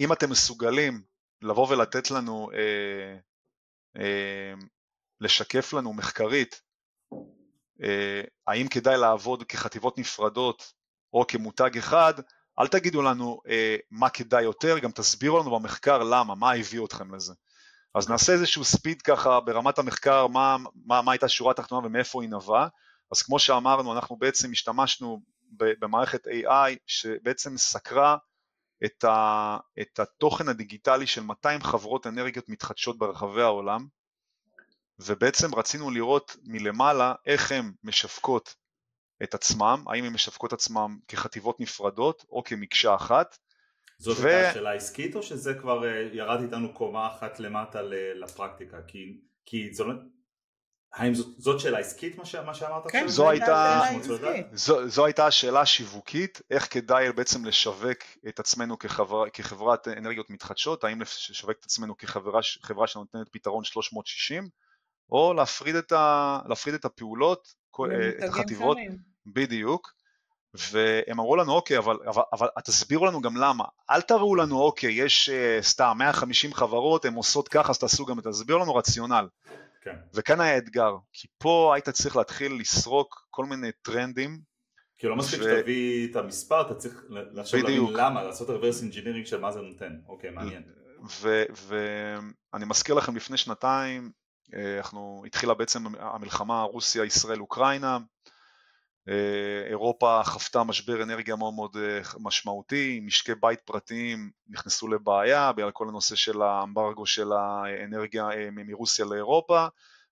אם אתם מסוגלים לבוא ולתת לנו, אה, אה, לשקף לנו מחקרית, אה, האם כדאי לעבוד כחטיבות נפרדות או כמותג אחד, אל תגידו לנו אה, מה כדאי יותר, גם תסבירו לנו במחקר למה, מה הביא אתכם לזה. אז נעשה איזשהו ספיד ככה ברמת המחקר, מה, מה, מה הייתה שורה התחתונה ומאיפה היא נבעה. אז כמו שאמרנו, אנחנו בעצם השתמשנו במערכת AI שבעצם סקרה את, ה, את התוכן הדיגיטלי של 200 חברות אנרגיות מתחדשות ברחבי העולם ובעצם רצינו לראות מלמעלה איך הן משווקות את עצמם, האם הן משווקות עצמם כחטיבות נפרדות או כמקשה אחת. זאת ו... הייתה שאלה עסקית או שזה כבר אה, ירד איתנו קומה אחת למטה לפרקטיקה? כי, כי זו, האם זאת, זאת שאלה עסקית מה, ש, מה שאמרת כן, זו הייתה, זו, זו הייתה השאלה השיווקית, איך כדאי בעצם לשווק את עצמנו כחבר, כחברת אנרגיות מתחדשות, האם לשווק את עצמנו כחברה שנותנת פתרון 360, או להפריד את, ה, להפריד את הפעולות, את החטיבות, שונים. בדיוק, והם אמרו לנו אוקיי, אבל, אבל, אבל תסבירו לנו גם למה, אל תראו לנו אוקיי, יש uh, סתם 150 חברות, הן עושות ככה, אז תעשו גם, תסבירו לנו רציונל. כן. וכאן היה אתגר, כי פה היית צריך להתחיל לסרוק כל מיני טרנדים. כי לא מספיק ו... שתביא את המספר, אתה צריך לחשוב להבין למה, לעשות reverse engineering של מה זה נותן. אוקיי, מעניין. ואני מזכיר לכם, לפני שנתיים, אה, אנחנו, התחילה בעצם המלחמה רוסיה-ישראל-אוקראינה, אה, אירופה חוותה משבר אנרגיה מאוד מאוד אה, משמעותי, משקי בית פרטיים נכנסו לבעיה בגלל כל הנושא של האמברגו של האנרגיה אה, מרוסיה לאירופה.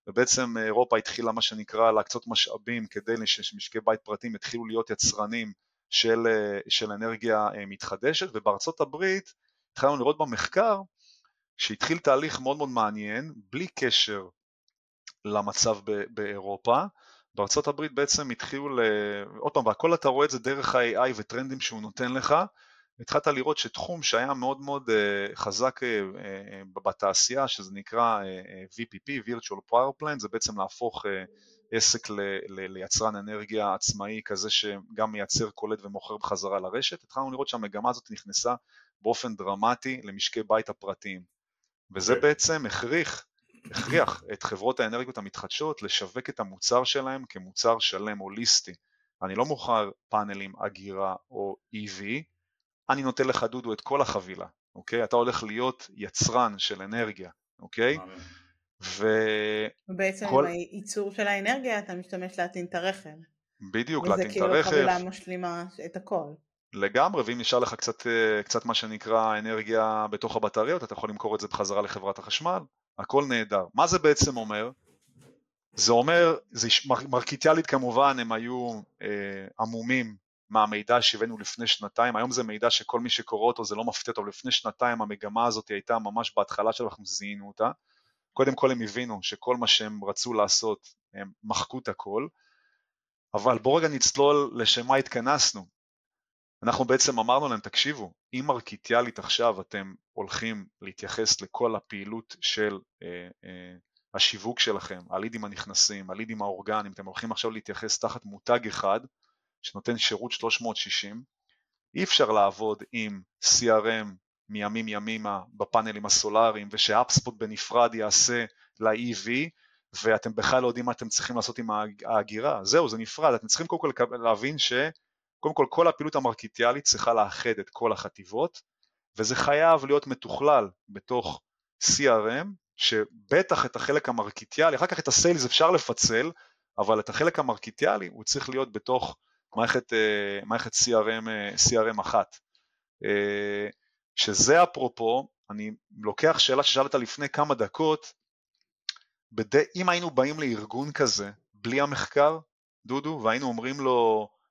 ובעצם אירופה התחילה מה שנקרא להקצות משאבים כדי שמשקי בית פרטיים יתחילו להיות יצרנים של, של אנרגיה מתחדשת. ובארצות הברית התחלנו לראות במחקר שהתחיל תהליך מאוד מאוד מעניין בלי קשר למצב באירופה. בארצות הברית בעצם התחילו, ל... עוד פעם, והכל אתה רואה את זה דרך ה-AI וטרנדים שהוא נותן לך, התחלת לראות שתחום שהיה מאוד מאוד uh, חזק uh, uh, בתעשייה, שזה נקרא VPP, virtual power plant, זה בעצם להפוך עסק ל, ל, ליצרן אנרגיה עצמאי כזה שגם מייצר, קולט ומוכר בחזרה לרשת, התחלנו לראות שהמגמה הזאת נכנסה באופן דרמטי למשקי בית הפרטיים, וזה. בעצם הכריח הכריח את חברות האנרגיות המתחדשות לשווק את המוצר שלהם כמוצר שלם הוליסטי. אני לא מוכר פאנלים, אגירה או EV, אני נותן לך דודו את כל החבילה, אוקיי? אתה הולך להיות יצרן של אנרגיה, אוקיי? ו... ובעצם כל... עם הייצור של האנרגיה אתה משתמש להטעין את הרכב. בדיוק, להטעין את הרכב. וזה כאילו חבילה משלימה את הכל. לגמרי, ואם נשאר לך קצת, אה, קצת מה שנקרא אנרגיה בתוך הבטריות, אתה יכול למכור את זה בחזרה לחברת החשמל, הכל נהדר. מה זה בעצם אומר? זה אומר, זה מרקיטיאלית כמובן, הם היו אה, עמומים מהמידע שהבאנו לפני שנתיים, היום זה מידע שכל מי שקורא אותו זה לא מפתיע אותו, לפני שנתיים המגמה הזאת הייתה ממש בהתחלה שלו, אנחנו זיהינו אותה. קודם כל הם הבינו שכל מה שהם רצו לעשות, הם מחקו את הכל, אבל בואו רגע נצלול לשם מה התכנסנו. אנחנו בעצם אמרנו להם, תקשיבו, אם ארקיטיאלית עכשיו אתם הולכים להתייחס לכל הפעילות של אה, אה, השיווק שלכם, הלידים הנכנסים, הלידים האורגניים, אתם הולכים עכשיו להתייחס תחת מותג אחד שנותן שירות 360, אי אפשר לעבוד עם CRM מימים ימימה בפאנלים הסולאריים ושאפספוט בנפרד יעשה ל-EV ואתם בכלל לא יודעים מה אתם צריכים לעשות עם ההגירה, זהו, זה נפרד, אתם צריכים קודם כל להבין ש... קודם כל כל הפעילות המרקיטיאלית צריכה לאחד את כל החטיבות וזה חייב להיות מתוכלל בתוך CRM שבטח את החלק המרקיטיאלי, אחר כך את הסיילס אפשר לפצל, אבל את החלק המרקיטיאלי הוא צריך להיות בתוך מערכת, אה, מערכת CRM, CRM אחת. שזה אפרופו, אני לוקח שאלה ששאלת לפני כמה דקות, בדי, אם היינו באים לארגון כזה, בלי המחקר, דודו, והיינו אומרים לו, אה,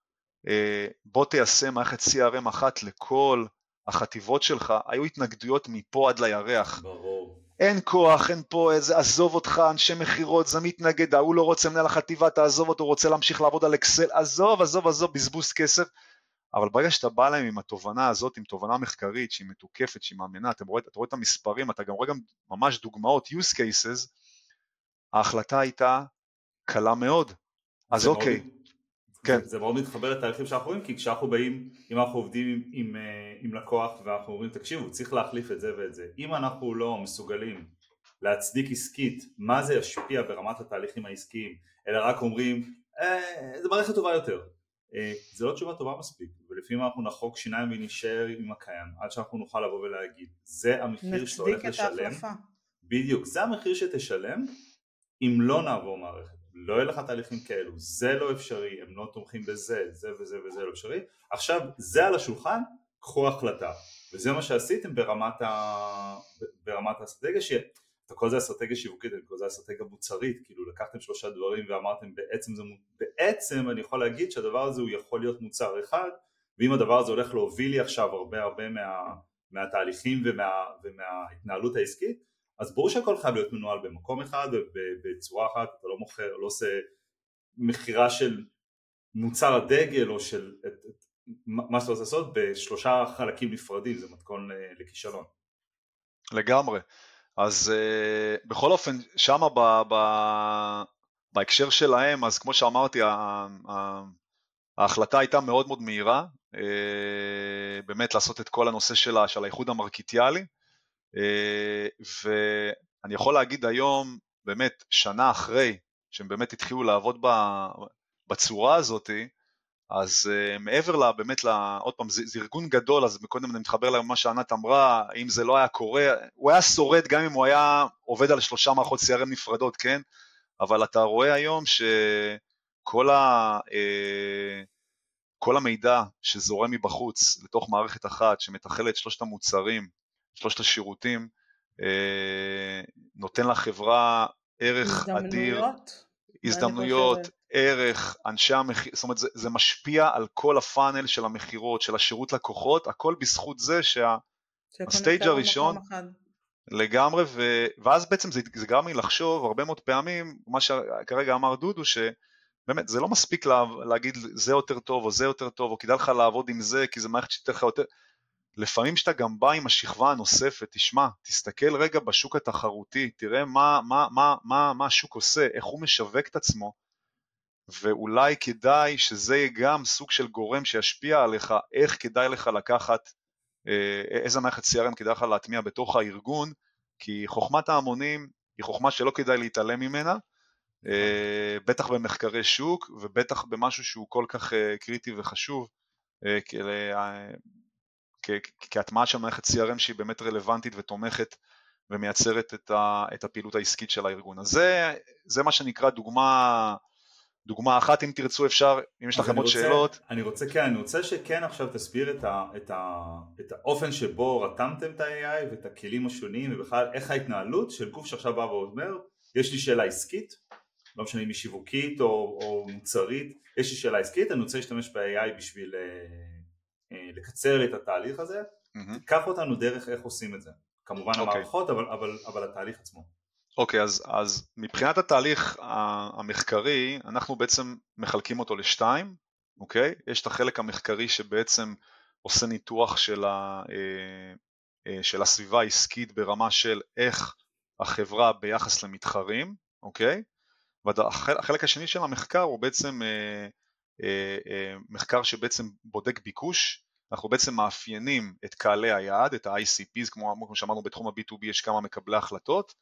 בוא תיישם מערכת CRM אחת לכל החטיבות שלך, היו התנגדויות מפה עד לירח. ברור. אין כוח, אין פה איזה, עזוב אותך, אנשי מכירות, זה מתנגד, ההוא לא רוצה מנהל החטיבה, תעזוב אותו, רוצה להמשיך לעבוד על אקסל, עזוב, עזוב, עזוב, בזבוז כסף. אבל ברגע שאתה בא להם עם התובנה הזאת, עם תובנה מחקרית שהיא מתוקפת, שהיא מאמינה, אתה רואה, אתה רואה את המספרים, אתה גם רואה גם ממש דוגמאות, use cases, ההחלטה הייתה קלה מאוד. אז אוקיי. מאוד, כן. זה, זה מאוד מתחבר לתהליכים שאנחנו רואים, כי כשאנחנו באים, אם אנחנו עובדים עם, עם, אה, עם לקוח ואנחנו אומרים, תקשיבו, צריך להחליף את זה ואת זה. אם אנחנו לא מסוגלים להצדיק עסקית מה זה ישפיע ברמת התהליכים העסקיים, אלא רק אומרים, אה, זו מערכת טובה יותר. אה, זה לא תשובה טובה מספיק, ולפעמים אנחנו נחוק שיניים ונשאר עם הקיים, עד שאנחנו נוכל לבוא ולהגיד, זה המחיר שאתה הולך לשלם. בדיוק, זה המחיר שתשלם אם לא נעבור מערכת. לא יהיה לך תהליכים כאלו, זה לא אפשרי, הם לא תומכים בזה, זה וזה וזה לא אפשרי. עכשיו, זה על השולחן, קחו החלטה. וזה מה שעשיתם ברמת, ה... ברמת האסטרטגיה, אתה קורא לזה אסטרטגיה שיווקית, אני קורא לזה אסטרטגיה מוצרית, כאילו לקחתם שלושה דברים ואמרתם בעצם זה, בעצם אני יכול להגיד שהדבר הזה הוא יכול להיות מוצר אחד, ואם הדבר הזה הולך להוביל לי עכשיו הרבה הרבה מה, מהתהליכים ומה, ומההתנהלות העסקית, אז ברור שהכל חייב להיות מנוהל במקום אחד ובצורה אחת, אתה לא מוכר, לא עושה מכירה של מוצר הדגל או של את, את, מה שאתה רוצה לעשות בשלושה חלקים נפרדים, זה מתכון לכישלון. לגמרי. אז uh, בכל אופן, שמה ב, ב, בהקשר שלהם, אז כמו שאמרתי, ה, ה, ההחלטה הייתה מאוד מאוד מהירה, uh, באמת לעשות את כל הנושא שלה, של האיחוד המרקיטיאלי, ואני יכול להגיד היום, באמת, שנה אחרי שהם באמת התחילו לעבוד בצורה הזאתי, אז uh, מעבר לה, באמת, לה, עוד פעם, זה, זה ארגון גדול, אז קודם אני מתחבר למה שענת אמרה, אם זה לא היה קורה, הוא היה שורד גם אם הוא היה עובד על שלושה מערכות CRM נפרדות, כן? אבל אתה רואה היום שכל ה, uh, כל המידע שזורם מבחוץ לתוך מערכת אחת, שמתכלת שלושת המוצרים, שלושת השירותים, uh, נותן לחברה ערך אדיר. הזדמנויות. הזדמנויות, ערך, אנשי המכירות, זאת אומרת זה, זה משפיע על כל הפאנל של המכירות, של השירות לקוחות, הכל בזכות זה שהסטייג' הראשון, לגמרי, ו, ואז בעצם זה, זה גרם לי לחשוב הרבה מאוד פעמים, מה שכרגע אמר דודו, שבאמת זה לא מספיק לה, להגיד זה יותר טוב או זה יותר טוב, או כדאי לך לעבוד עם זה כי זה מערכת שתהיה לך יותר, לפעמים שאתה גם בא עם השכבה הנוספת, תשמע, תסתכל רגע בשוק התחרותי, תראה מה, מה, מה, מה, מה השוק עושה, איך הוא משווק את עצמו, ואולי כדאי שזה יהיה גם סוג של גורם שישפיע עליך, איך כדאי לך לקחת, אה, איזה מערכת CRM כדאי לך להטמיע בתוך הארגון, כי חוכמת ההמונים היא חוכמה שלא כדאי להתעלם ממנה, אה, בטח במחקרי שוק ובטח במשהו שהוא כל כך אה, קריטי וחשוב כהטמעה של מערכת CRM שהיא באמת רלוונטית ותומכת ומייצרת את הפעילות העסקית של הארגון. אז זה, זה מה שנקרא דוגמה דוגמה אחת אם תרצו אפשר, אם יש לכם עוד רוצה, שאלות. אני רוצה, כן, אני רוצה שכן עכשיו תסביר את, ה, את, ה, את האופן שבו רתמתם את ה-AI ואת הכלים השונים ובכלל איך ההתנהלות של גוף שעכשיו בא ואומר, יש לי שאלה עסקית, לא משנה אם היא שיווקית או, או מוצרית, יש לי שאלה עסקית, אני רוצה להשתמש ב-AI בשביל אה, לקצר לי את התהליך הזה, mm-hmm. קח אותנו דרך איך עושים את זה, כמובן okay. אוקיי. המערכות אבל, אבל, אבל התהליך עצמו. אוקיי, okay, אז, אז מבחינת התהליך המחקרי, אנחנו בעצם מחלקים אותו לשתיים, אוקיי? Okay? יש את החלק המחקרי שבעצם עושה ניתוח של, ה, אה, אה, של הסביבה העסקית ברמה של איך החברה ביחס למתחרים, אוקיי? והחלק השני של המחקר הוא בעצם אה, מחקר שבעצם בודק ביקוש, אנחנו בעצם מאפיינים את קהלי היעד, את ה-ICPs, כמו שאמרנו בתחום ה-B2B יש כמה מקבלי החלטות,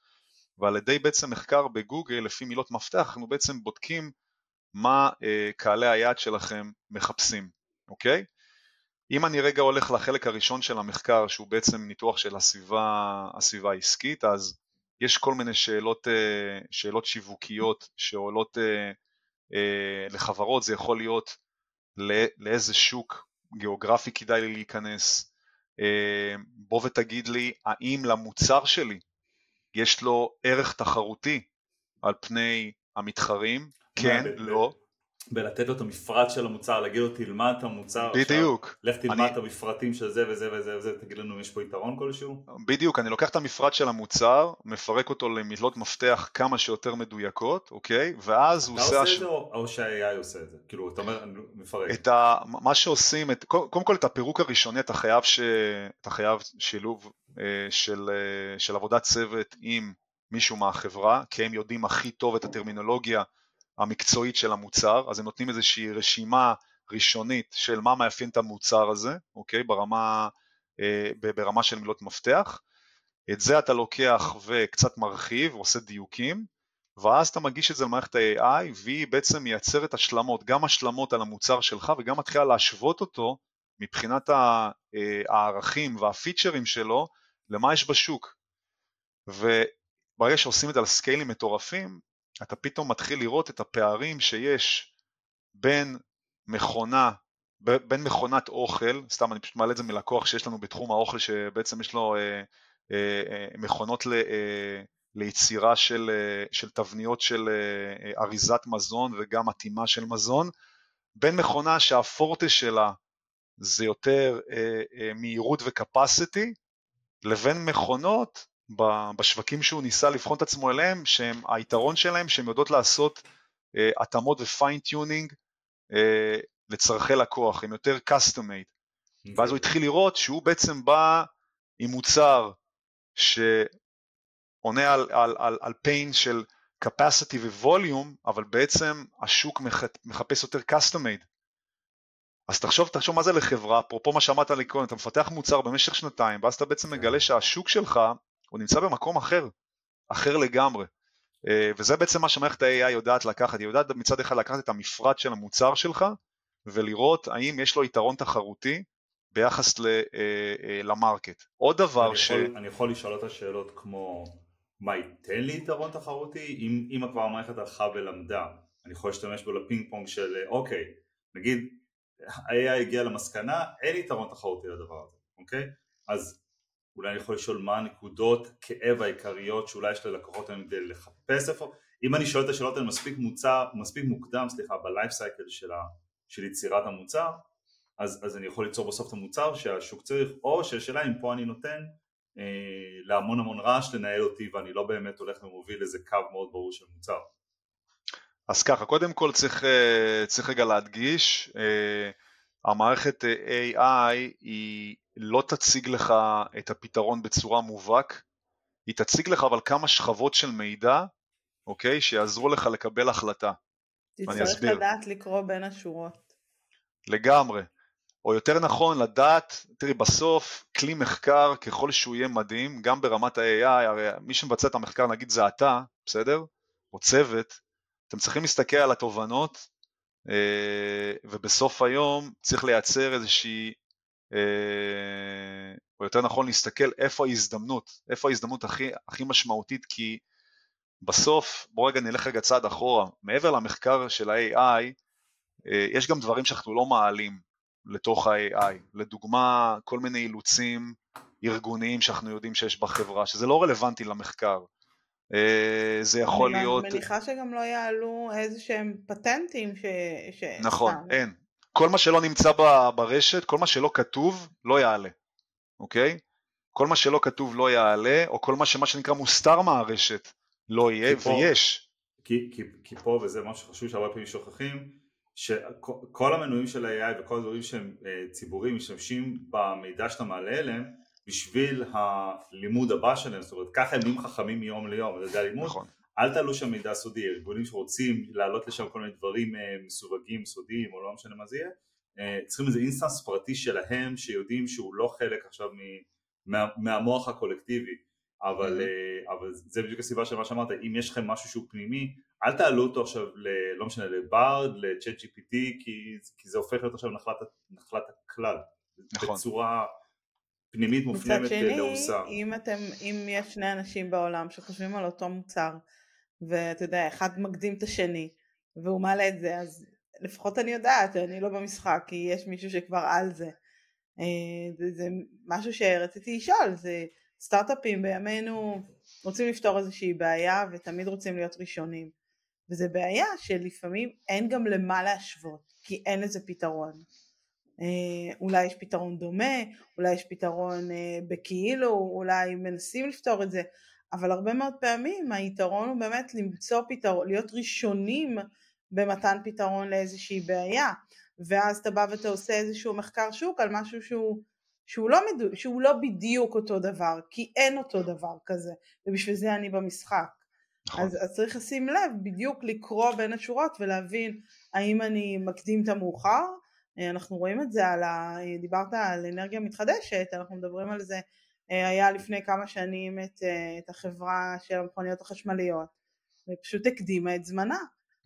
ועל ידי בעצם מחקר בגוגל לפי מילות מפתח אנחנו בעצם בודקים מה אה, קהלי היעד שלכם מחפשים, אוקיי? אם אני רגע הולך לחלק הראשון של המחקר, שהוא בעצם ניתוח של הסביבה, הסביבה העסקית, אז יש כל מיני שאלות, אה, שאלות שיווקיות שעולות אה, אה, לחברות, זה יכול להיות לאיזה שוק גיאוגרפי כדאי לי להיכנס, בוא ותגיד לי האם למוצר שלי יש לו ערך תחרותי על פני המתחרים, כן, לא, בלתת לו את המפרט של המוצר, להגיד לו תלמד את המוצר בדיוק. עכשיו, לך תלמד אני... את המפרטים של זה וזה וזה וזה, תגיד לנו אם יש פה יתרון כלשהו? בדיוק, אני לוקח את המפרט של המוצר, מפרק אותו למילות מפתח כמה שיותר מדויקות, אוקיי? ואז הוא עושה... אתה עושה את זה או שה-AI עושה את זה? כאילו, אתה אומר, אני מפרק. את ה... מה שעושים, את... קודם כל את הפירוק הראשוני אתה חייב, ש... אתה חייב שילוב אה, של, אה, של עבודת צוות עם מישהו מהחברה, כי הם יודעים הכי טוב את הטרמינולוגיה המקצועית של המוצר, אז הם נותנים איזושהי רשימה ראשונית של מה מאפיין את המוצר הזה, אוקיי, ברמה, אה, ברמה של מילות מפתח, את זה אתה לוקח וקצת מרחיב, עושה דיוקים, ואז אתה מגיש את זה למערכת ה-AI והיא בעצם מייצרת השלמות, גם השלמות על המוצר שלך וגם מתחילה להשוות אותו מבחינת אה, הערכים והפיצ'רים שלו למה יש בשוק. וברגע שעושים את זה על סקיילים מטורפים, אתה פתאום מתחיל לראות את הפערים שיש בין מכונה, בין מכונת אוכל, סתם אני פשוט מעלה את זה מלקוח שיש לנו בתחום האוכל שבעצם יש לו אה, אה, אה, מכונות ל, אה, ליצירה של, אה, של תבניות של אה, אה, אריזת מזון וגם אטימה של מזון, בין מכונה שהפורטה שלה זה יותר אה, אה, מהירות ו capacity, לבין מכונות בשווקים שהוא ניסה לבחון את עצמו אליהם, שהם, היתרון שלהם שהן יודעות לעשות אה, התאמות ו fine-tuning אה, לצרכי לקוח, הם יותר custom made. Okay. ואז הוא התחיל לראות שהוא בעצם בא עם מוצר שעונה על, על, על, על pain של capacity וווליום, אבל בעצם השוק מחפש יותר custom made. אז תחשוב, תחשוב מה זה לחברה, אפרופו מה שאמרת לי קודם, אתה מפתח מוצר במשך שנתיים, ואז אתה בעצם מגלה שהשוק שלך הוא נמצא במקום אחר, אחר לגמרי. אה, וזה בעצם מה שמערכת ה-AI יודעת לקחת, היא יודעת מצד אחד לקחת את המפרט של המוצר שלך ולראות האם יש לו יתרון תחרותי ביחס אה, אה, למרקט. עוד דבר אני ש... יכול, אני יכול לשאול אותה שאלות כמו מה ייתן לי יתרון תחרותי? אם, אם כבר המערכת הלכה ולמדה, אני יכול להשתמש בו לפינג פונג של אוקיי, נגיד ה-AI הגיע למסקנה, אין יתרון תחרותי לדבר הזה, אוקיי? אז אולי אני יכול לשאול מה הנקודות כאב העיקריות שאולי יש ללקוחות היום כדי לחפש איפה, אם אני שואל את השאלות האלה מספיק מוצר, מספיק מוקדם, סליחה, בלייף סייקל של, של יצירת המוצר, אז, אז אני יכול ליצור בסוף את המוצר שהשוק צריך, או שהשאלה אם פה אני נותן אה, להמון המון רעש לנהל אותי ואני לא באמת הולך ומוביל איזה קו מאוד ברור של מוצר. אז ככה, קודם כל צריך, אה, צריך רגע להדגיש, אה, המערכת AI היא לא תציג לך את הפתרון בצורה מובהק, היא תציג לך אבל כמה שכבות של מידע, אוקיי, שיעזרו לך לקבל החלטה. תצטרך לדעת לקרוא בין השורות. לגמרי. או יותר נכון לדעת, תראי בסוף כלי מחקר ככל שהוא יהיה מדהים, גם ברמת ה-AI, הרי מי שמבצע את המחקר נגיד זה אתה, בסדר? או צוות, אתם צריכים להסתכל על התובנות אה, ובסוף היום צריך לייצר איזושהי או יותר נכון להסתכל איפה ההזדמנות, איפה ההזדמנות הכי, הכי משמעותית, כי בסוף, בוא רגע נלך רגע צעד אחורה, מעבר למחקר של ה-AI, אה, יש גם דברים שאנחנו לא מעלים לתוך ה-AI, לדוגמה כל מיני אילוצים ארגוניים שאנחנו יודעים שיש בחברה, שזה לא רלוונטי למחקר. אה, זה יכול להיות... אני מניחה שגם לא יעלו איזה שהם פטנטים ש... ש... נכון, אין, כל מה שלא נמצא ברשת, כל מה שלא כתוב, לא יעלה, אוקיי? כל מה שלא כתוב לא יעלה, או כל מה שמה שנקרא מוסתר מהרשת לא יהיה, כי פה, ויש. כי, כי, כי פה, וזה משהו שחשוב שהרבה פעמים שוכחים, שכל המנויים של ה-AI וכל הדברים שהם uh, ציבוריים משתמשים במידע שאתה מעלה אליהם בשביל הלימוד הבא שלהם, זאת אומרת ככה הם נהיים חכמים מיום ליום, זה הלימוד, נכון. אל תעלו שם מידע סודי, ארגונים שרוצים להעלות לשם כל מיני דברים אה, מסווגים, סודיים או לא משנה מה זה יהיה, אה, צריכים איזה instance פרטי שלהם שיודעים שהוא לא חלק עכשיו מה, מהמוח הקולקטיבי אבל, mm-hmm. אבל זה בדיוק הסיבה של מה שאמרת, אם יש לכם משהו שהוא פנימי, אל תעלו אותו עכשיו, ל, לא משנה, ל Bard, ל ChatGPT, כי, כי זה הופך להיות עכשיו נחלת, נחלת הכלל. נכון. בצורה פנימית מופנמת לעושה. מצד שני, אם, אתם, אם יש שני אנשים בעולם שחושבים על אותו מוצר, ואתה יודע, אחד מקדים את השני, והוא מעלה את זה, אז לפחות אני יודעת שאני לא במשחק, כי יש מישהו שכבר על זה. אה, זה, זה משהו שרציתי לשאול, זה סטארט-אפים בימינו רוצים לפתור איזושהי בעיה ותמיד רוצים להיות ראשונים. וזה בעיה שלפעמים אין גם למה להשוות, כי אין לזה פתרון. אה, אולי יש פתרון דומה, אולי יש פתרון אה, בכאילו, אולי מנסים לפתור את זה, אבל הרבה מאוד פעמים היתרון הוא באמת למצוא פתרון, להיות ראשונים במתן פתרון לאיזושהי בעיה, ואז אתה בא ואתה עושה איזשהו מחקר שוק על משהו שהוא, שהוא, לא, מדו, שהוא לא בדיוק אותו דבר, כי אין אותו דבר כזה, ובשביל זה אני במשחק. נכון. אז, אז צריך לשים לב, בדיוק לקרוא בין השורות ולהבין האם אני מקדים את המאוחר, אה, אנחנו רואים את זה על ה... דיברת על אנרגיה מתחדשת, אנחנו מדברים על זה, היה לפני כמה שנים את, אה, את החברה של המכוניות החשמליות, ופשוט הקדימה את זמנה.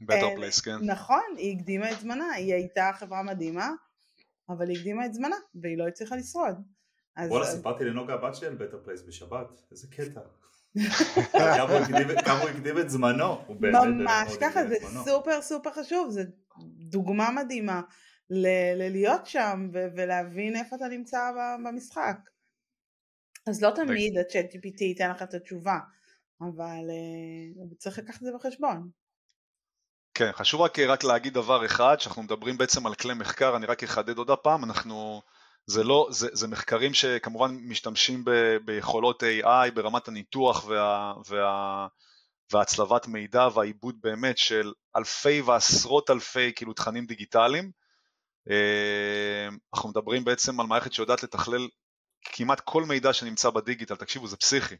Better Place, כן. נכון, היא הקדימה את זמנה, היא הייתה חברה מדהימה, אבל היא הקדימה את זמנה, והיא לא הצליחה לשרוד. וואלה, סיפרתי לנוגה הבת שלי על Better Place בשבת, איזה קטע. כמה הוא הקדים את זמנו, הוא באמת ממש ככה, זה סופר סופר חשוב, זו דוגמה מדהימה ללהיות שם ולהבין איפה אתה נמצא במשחק. אז לא תמיד ה-chat GPT ייתן לך את התשובה, אבל אה, צריך לקחת את זה בחשבון. כן, חשוב רק, רק להגיד דבר אחד, שאנחנו מדברים בעצם על כלי מחקר, אני רק אחדד עוד הפעם, אנחנו, זה לא, זה, זה מחקרים שכמובן משתמשים ב, ביכולות AI ברמת הניתוח וה, וה, והצלבת מידע והעיבוד באמת של אלפי ועשרות אלפי כאילו תכנים דיגיטליים. אה, אנחנו מדברים בעצם על מערכת שיודעת לתכלל כמעט כל מידע שנמצא בדיגיטל, תקשיבו זה פסיכי,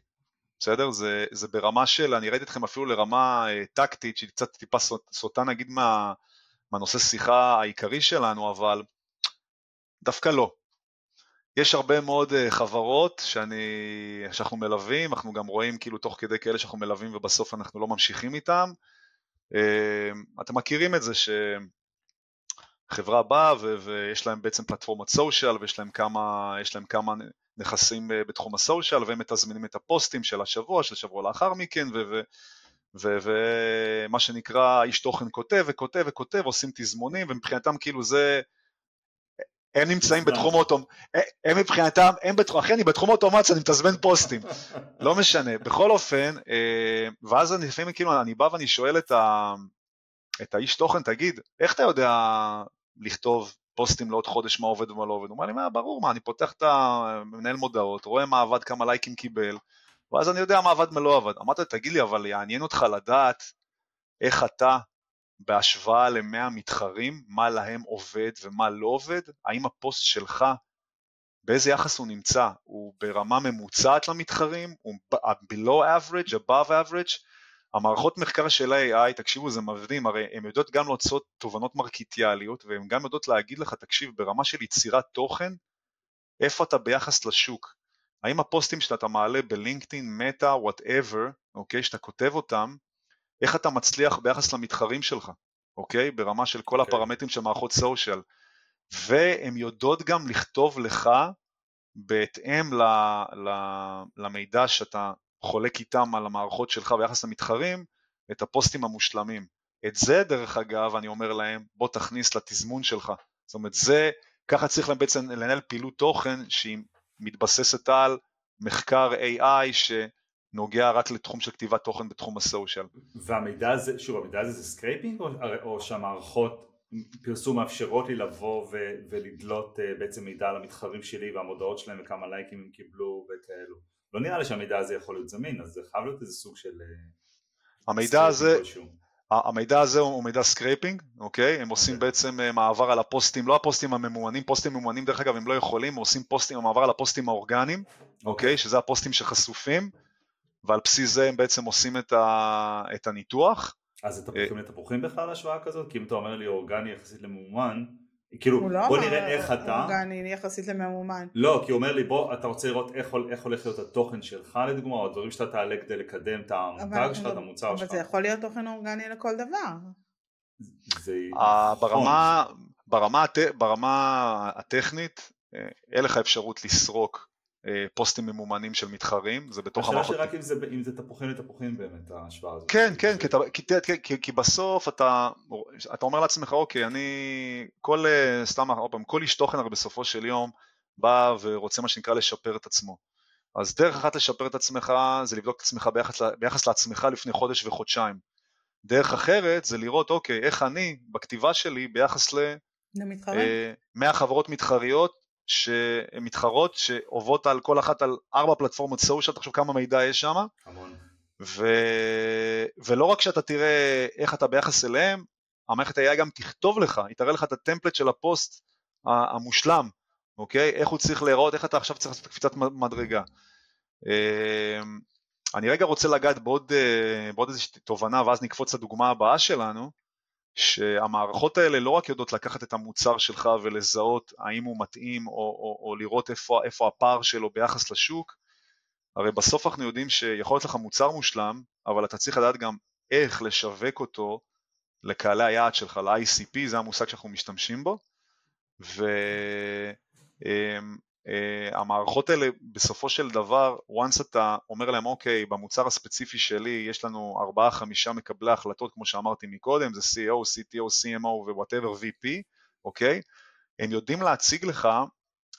בסדר? זה, זה ברמה של, אני ראיתי אתכם אפילו לרמה אה, טקטית שהיא קצת טיפה סוטה נגיד מה, מהנושא שיחה העיקרי שלנו, אבל דווקא לא. יש הרבה מאוד uh, חברות שאני, שאנחנו מלווים, אנחנו גם רואים כאילו תוך כדי כאלה שאנחנו מלווים ובסוף אנחנו לא ממשיכים איתם. Uh, אתם מכירים את זה שחברה באה ו- ויש להם בעצם פלטפורמת סושיאל ויש להם כמה, להם כמה נכסים uh, בתחום הסושיאל והם מתזמינים את הפוסטים של השבוע, של שבוע לאחר מכן ומה שנקרא איש תוכן כותב וכותב וכותב, עושים תזמונים ומבחינתם כאילו זה הם נמצאים בתחום האוטומציה, הם מבחינתם, הם בתחום, אחי אני בתחום האוטומציה, אני מתזמן פוסטים, לא משנה, בכל אופן, אה, ואז אני לפעמים כאילו, אני בא ואני שואל את, ה, את האיש תוכן, תגיד, איך אתה יודע לכתוב פוסטים לעוד חודש מה עובד ומה לא עובד? הוא אומר לי, מה, ברור, מה, אני פותח את המנהל מודעות, רואה מה עבד, כמה לייקים קיבל, ואז אני יודע מה עבד, מה לא עבד. אמרתי, תגיד לי, אבל יעניין אותך לדעת איך אתה בהשוואה למאה מתחרים, מה להם עובד ומה לא עובד, האם הפוסט שלך, באיזה יחס הוא נמצא, הוא ברמה ממוצעת למתחרים, הוא below average, above average, המערכות מחקר של ה-AI, תקשיבו זה מדהים, הרי הן יודעות גם להוציא תובנות מרקטיאליות והן גם יודעות להגיד לך, תקשיב, ברמה של יצירת תוכן, איפה אתה ביחס לשוק, האם הפוסטים שאתה מעלה בלינקדאין, מטא, whatever, אוקיי, שאתה כותב אותם, איך אתה מצליח ביחס למתחרים שלך, אוקיי? ברמה של כל okay. אוקיי. הפרמטרים של מערכות סושיאל. והן יודעות גם לכתוב לך בהתאם ל, ל, למידע שאתה חולק איתם על המערכות שלך ביחס למתחרים, את הפוסטים המושלמים. את זה, דרך אגב, אני אומר להם, בוא תכניס לתזמון שלך. זאת אומרת, זה, ככה צריך להם בעצם לנהל פעילות תוכן שהיא מתבססת על מחקר AI, ש... נוגע רק לתחום של כתיבת תוכן בתחום הסושיאל. והמידע הזה, שוב, המידע הזה זה scraping או, או שהמערכות פרסום מאפשרות לי לבוא ו- ולדלות uh, בעצם מידע על המתחרים שלי והמודעות שלהם וכמה לייקים הם קיבלו וכאלו. לא נראה לי שהמידע הזה יכול להיות זמין, אז זה חייב להיות איזה סוג של... Uh, המידע הזה... המידע הזה הוא מידע scraping, אוקיי? הם עושים okay. אוקיי. בעצם uh, מעבר על הפוסטים, לא הפוסטים הממומנים, פוסטים ממומנים דרך אגב הם לא יכולים, הם עושים פוסטים, מעבר על הפוסטים האורגניים, אוקיי? Okay. אוקיי? שזה הפוסטים שחשופים, ועל בסיס זה הם בעצם עושים את, ה, את הניתוח. אז תפוחים לתפוחים בכלל השוואה כזאת? כי אם אתה אומר לי אורגני יחסית למאומן, כאילו לא בוא נראה איך אתה, הוא לא אמר אורגני יחסית לממומן. לא כי הוא אומר לי בוא אתה רוצה לראות איך, איך הולך להיות התוכן שלך לדוגמה או הדברים שאתה תעלה כדי לקדם את המותג שלך, את המוצר שלך. אבל זה יכול להיות תוכן אורגני לכל דבר. זה ברמה, ברמה, ברמה הטכנית אה, אין לך אפשרות לסרוק אה, פוסטים ממומנים של מתחרים, זה בתוך המערכות. השאלה שרק אם זה, אם זה תפוחים לתפוחים באמת, ההשוואה הזאת. כן, כן, כי, כי, כי, כי, כי בסוף אתה, אתה אומר לעצמך, אוקיי, אני, כל, אה, סתם, עוד פעם, כל איש תוכן הרי בסופו של יום בא ורוצה מה שנקרא לשפר את עצמו. אז דרך אחת לשפר את עצמך זה לבדוק את עצמך ביחס, ביחס לעצמך לפני חודש וחודשיים. דרך אחרת זה לראות, אוקיי, איך אני, בכתיבה שלי, ביחס ל... למתחרים? אה, 100 חברות מתחריות שמתחרות, שעוברות על כל אחת על ארבע פלטפורמות סושיאל, תחשוב כמה מידע יש שם. ו... ולא רק שאתה תראה איך אתה ביחס אליהם, המערכת AI גם תכתוב לך, היא תראה לך את הטמפלט של הפוסט המושלם, אוקיי? איך הוא צריך להיראות, איך אתה עכשיו צריך לעשות קפיצת מדרגה. אמ, אני רגע רוצה לגעת בעוד, אה, בעוד איזושהי תובנה ואז נקפוץ לדוגמה הבאה שלנו, שהמערכות האלה לא רק יודעות לקחת את המוצר שלך ולזהות האם הוא מתאים או, או, או לראות איפה, איפה הפער שלו ביחס לשוק, הרי בסוף אנחנו יודעים שיכול להיות לך מוצר מושלם, אבל אתה צריך לדעת גם איך לשווק אותו לקהלי היעד שלך, ל-ICP, זה המושג שאנחנו משתמשים בו, ו... Uh, המערכות האלה בסופו של דבר, once אתה אומר להם אוקיי, במוצר הספציפי שלי יש לנו ארבעה חמישה מקבלי החלטות כמו שאמרתי מקודם, זה CEO, CTO, CMO ו-whatever VP, אוקיי? הם יודעים להציג לך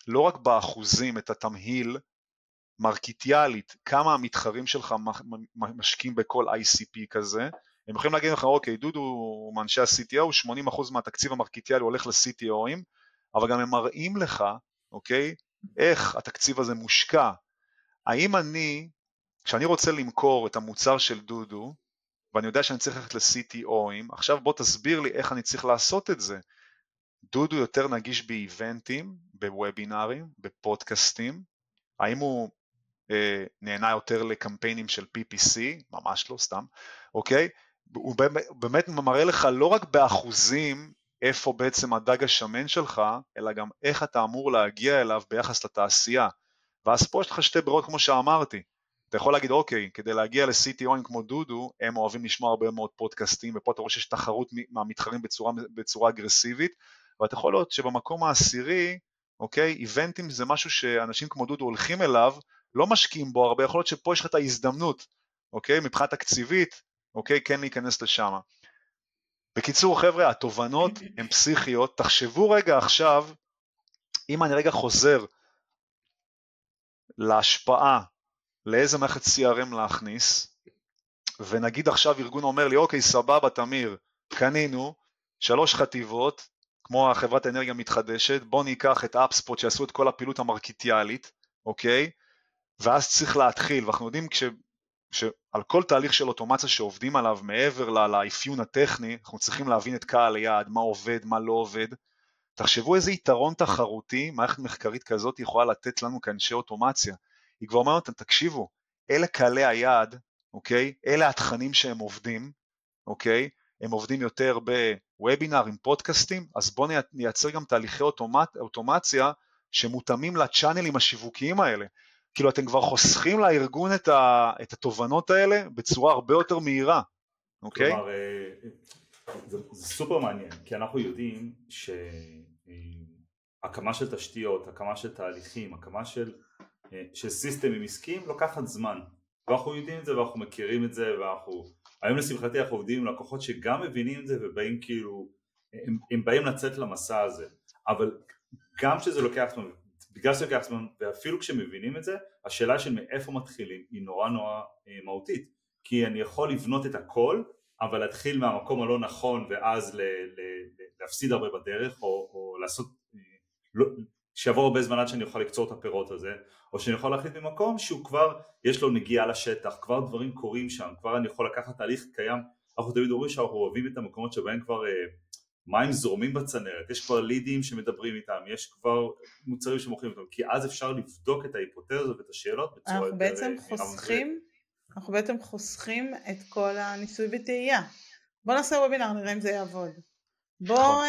לא רק באחוזים את התמהיל מרקיטיאלית, כמה המתחרים שלך משקיעים בכל ICP כזה, הם יכולים להגיד לך אוקיי, דודו הוא מאנשי ה-CTO, 80% מהתקציב המרקיטיאלי הולך ל-CTOים, אבל גם הם מראים לך, אוקיי, איך התקציב הזה מושקע. האם אני, כשאני רוצה למכור את המוצר של דודו, ואני יודע שאני צריך ללכת ל-CTOים, עכשיו בוא תסביר לי איך אני צריך לעשות את זה. דודו יותר נגיש באיבנטים, בוובינארים, בפודקאסטים, האם הוא אה, נהנה יותר לקמפיינים של PPC, ממש לא, סתם, אוקיי? הוא באמת, מראה לך לא רק באחוזים איפה בעצם הדג השמן שלך, אלא גם איך אתה אמור להגיע אליו ביחס לתעשייה. ואז פה יש לך שתי ברירות כמו שאמרתי. אתה יכול להגיד, אוקיי, כדי להגיע ל-CTOים כמו דודו, הם אוהבים לשמוע הרבה מאוד פודקאסטים, ופה אתה רואה שיש תחרות מהמתחרים בצורה, בצורה אגרסיבית, ואתה יכול לראות שבמקום העשירי, אוקיי, איבנטים זה משהו שאנשים כמו דודו הולכים אליו, לא משקיעים בו הרבה, יכול להיות שפה יש לך את ההזדמנות, אוקיי, מבחינה תקציבית, אוקיי, כן להיכנס לשם. בקיצור חבר'ה, התובנות הן פסיכיות, תחשבו רגע עכשיו, אם אני רגע חוזר להשפעה, לאיזה מערכת CRM להכניס, ונגיד עכשיו ארגון אומר לי, אוקיי, סבבה, תמיר, קנינו, שלוש חטיבות, כמו החברת האנרגיה המתחדשת, בוא ניקח את אפספוט שיעשו את כל הפעילות המרקיטיאלית, אוקיי? ואז צריך להתחיל, ואנחנו יודעים כש, שעל כל תהליך של אוטומציה שעובדים עליו מעבר לאפיון הטכני, אנחנו צריכים להבין את קהל היעד, מה עובד, מה לא עובד. תחשבו איזה יתרון תחרותי מערכת מחקרית כזאת יכולה לתת לנו כאנשי אוטומציה. היא כבר אומרת, תקשיבו, אלה קהלי היעד, אוקיי? אלה התכנים שהם עובדים, אוקיי? הם עובדים יותר בוובינר עם פודקאסטים, אז בואו נייצר גם תהליכי אוטומצ... אוטומציה שמותאמים לצ'אנלים השיווקיים האלה. כאילו אתם כבר חוסכים לארגון את, ה, את התובנות האלה בצורה הרבה יותר מהירה, אוקיי? כלומר, אה, זה, זה סופר מעניין, כי אנחנו יודעים שהקמה של תשתיות, הקמה של תהליכים, הקמה של, אה, של סיסטמים עסקיים לוקחת זמן, ואנחנו יודעים את זה ואנחנו מכירים את זה ואנחנו, היום לשמחתי אנחנו עובדים עם לקוחות שגם מבינים את זה ובאים כאילו, הם, הם באים לצאת למסע הזה, אבל גם כשזה לוקח זמן בגלל שזה לוקח זמן, ואפילו כשמבינים את זה, השאלה של מאיפה מתחילים היא נורא נורא אה, מהותית, כי אני יכול לבנות את הכל, אבל להתחיל מהמקום הלא נכון ואז ל, ל, ל, להפסיד הרבה בדרך, או, או לעשות, אה, לא, שיעבור הרבה זמן עד שאני אוכל לקצור את הפירות הזה, או שאני יכול להחליט ממקום שהוא כבר, יש לו נגיעה לשטח, כבר דברים קורים שם, כבר אני יכול לקחת תהליך קיים, אנחנו תמיד אומרים שאנחנו אוהבים את המקומות שבהם כבר אה, מים זורמים בצנרת, יש כבר לידים שמדברים איתם, יש כבר מוצרים שמוכרים אותם, כי אז אפשר לבדוק את ההיפותזה ואת השאלות בצורה יותר... אנחנו בעצם אה, חוסכים, אנחנו בעצם חוסכים את כל הניסוי וטעייה. בוא נעשה וובינר, נראה אם זה יעבוד. בוא נכון.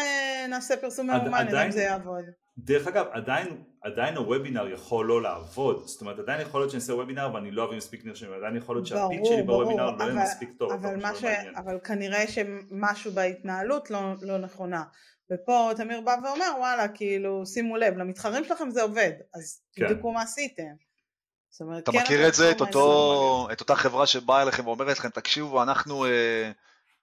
נעשה פרסום ממומן, נראה אם זה יעבוד. דרך אגב, עדיין, עדיין הוובינר יכול לא לעבוד, זאת אומרת עדיין יכול להיות שאני אעשה וובינר ואני לא אביא מספיק נרשמים, עדיין יכול להיות שהפיץ שלי בוובינר לא יהיה מספיק טוב. אבל, ש... אבל כנראה שמשהו בהתנהלות לא, לא נכונה, ופה תמיר בא ואומר וואלה כאילו שימו לב למתחרים שלכם זה עובד, אז כן. תבדקו מה עשיתם. אומרת, אתה כן מכיר את זה, את, אותו, את אותה חברה שבאה אליכם ואומרת לכם תקשיבו אנחנו אה,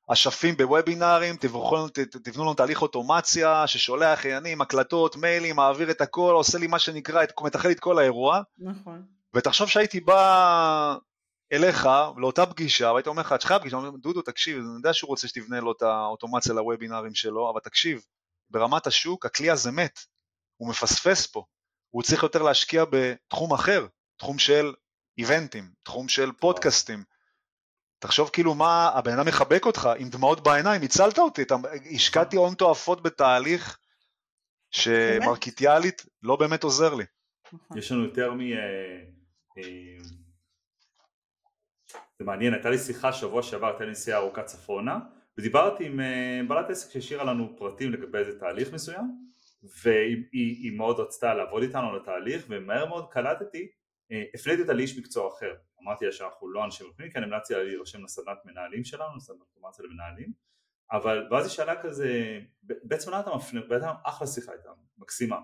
אשפים בוובינארים, תבנו, תבנו לנו תהליך אוטומציה ששולח עניינים, הקלטות, מיילים, מעביר את הכל, עושה לי מה שנקרא, מתכלל את כל האירוע. נכון. ותחשוב שהייתי בא אליך לאותה פגישה, והיית אומר לך, את שלך פגישה, דודו תקשיב, אני יודע שהוא רוצה שתבנה לו את האוטומציה לוובינארים שלו, אבל תקשיב, ברמת השוק הכלי הזה מת, הוא מפספס פה, הוא צריך יותר להשקיע בתחום אחר, תחום של איבנטים, תחום של פודקאסטים. תחשוב כאילו מה, הבן אדם מחבק אותך עם דמעות בעיניים, הצלת אותי, אתה, השקעתי הון תועפות בתהליך שמרקיטיאלית לא באמת עוזר לי. נכון. יש לנו יותר מ... אה, אה, זה מעניין, הייתה לי שיחה שבוע שעבר, הייתה לי נסיעה ארוכה צפונה, ודיברתי עם אה, בעלת עסק שהשאירה לנו פרטים לגבי איזה תהליך מסוים, והיא מאוד רצתה לעבוד איתנו על התהליך, ומהר מאוד קלטתי הפניתי אותה לאיש מקצוע אחר, אמרתי לה שאנחנו לא אנשים רפואיים, כי אני המלצתי לה להירשם לסדנת מנהלים שלנו, לסדנת אוטומציה למנהלים, אבל ואז היא שאלה כזה, בעצם למה אתה מפנה, בעצם אחלה שיחה הייתה, מקסימה,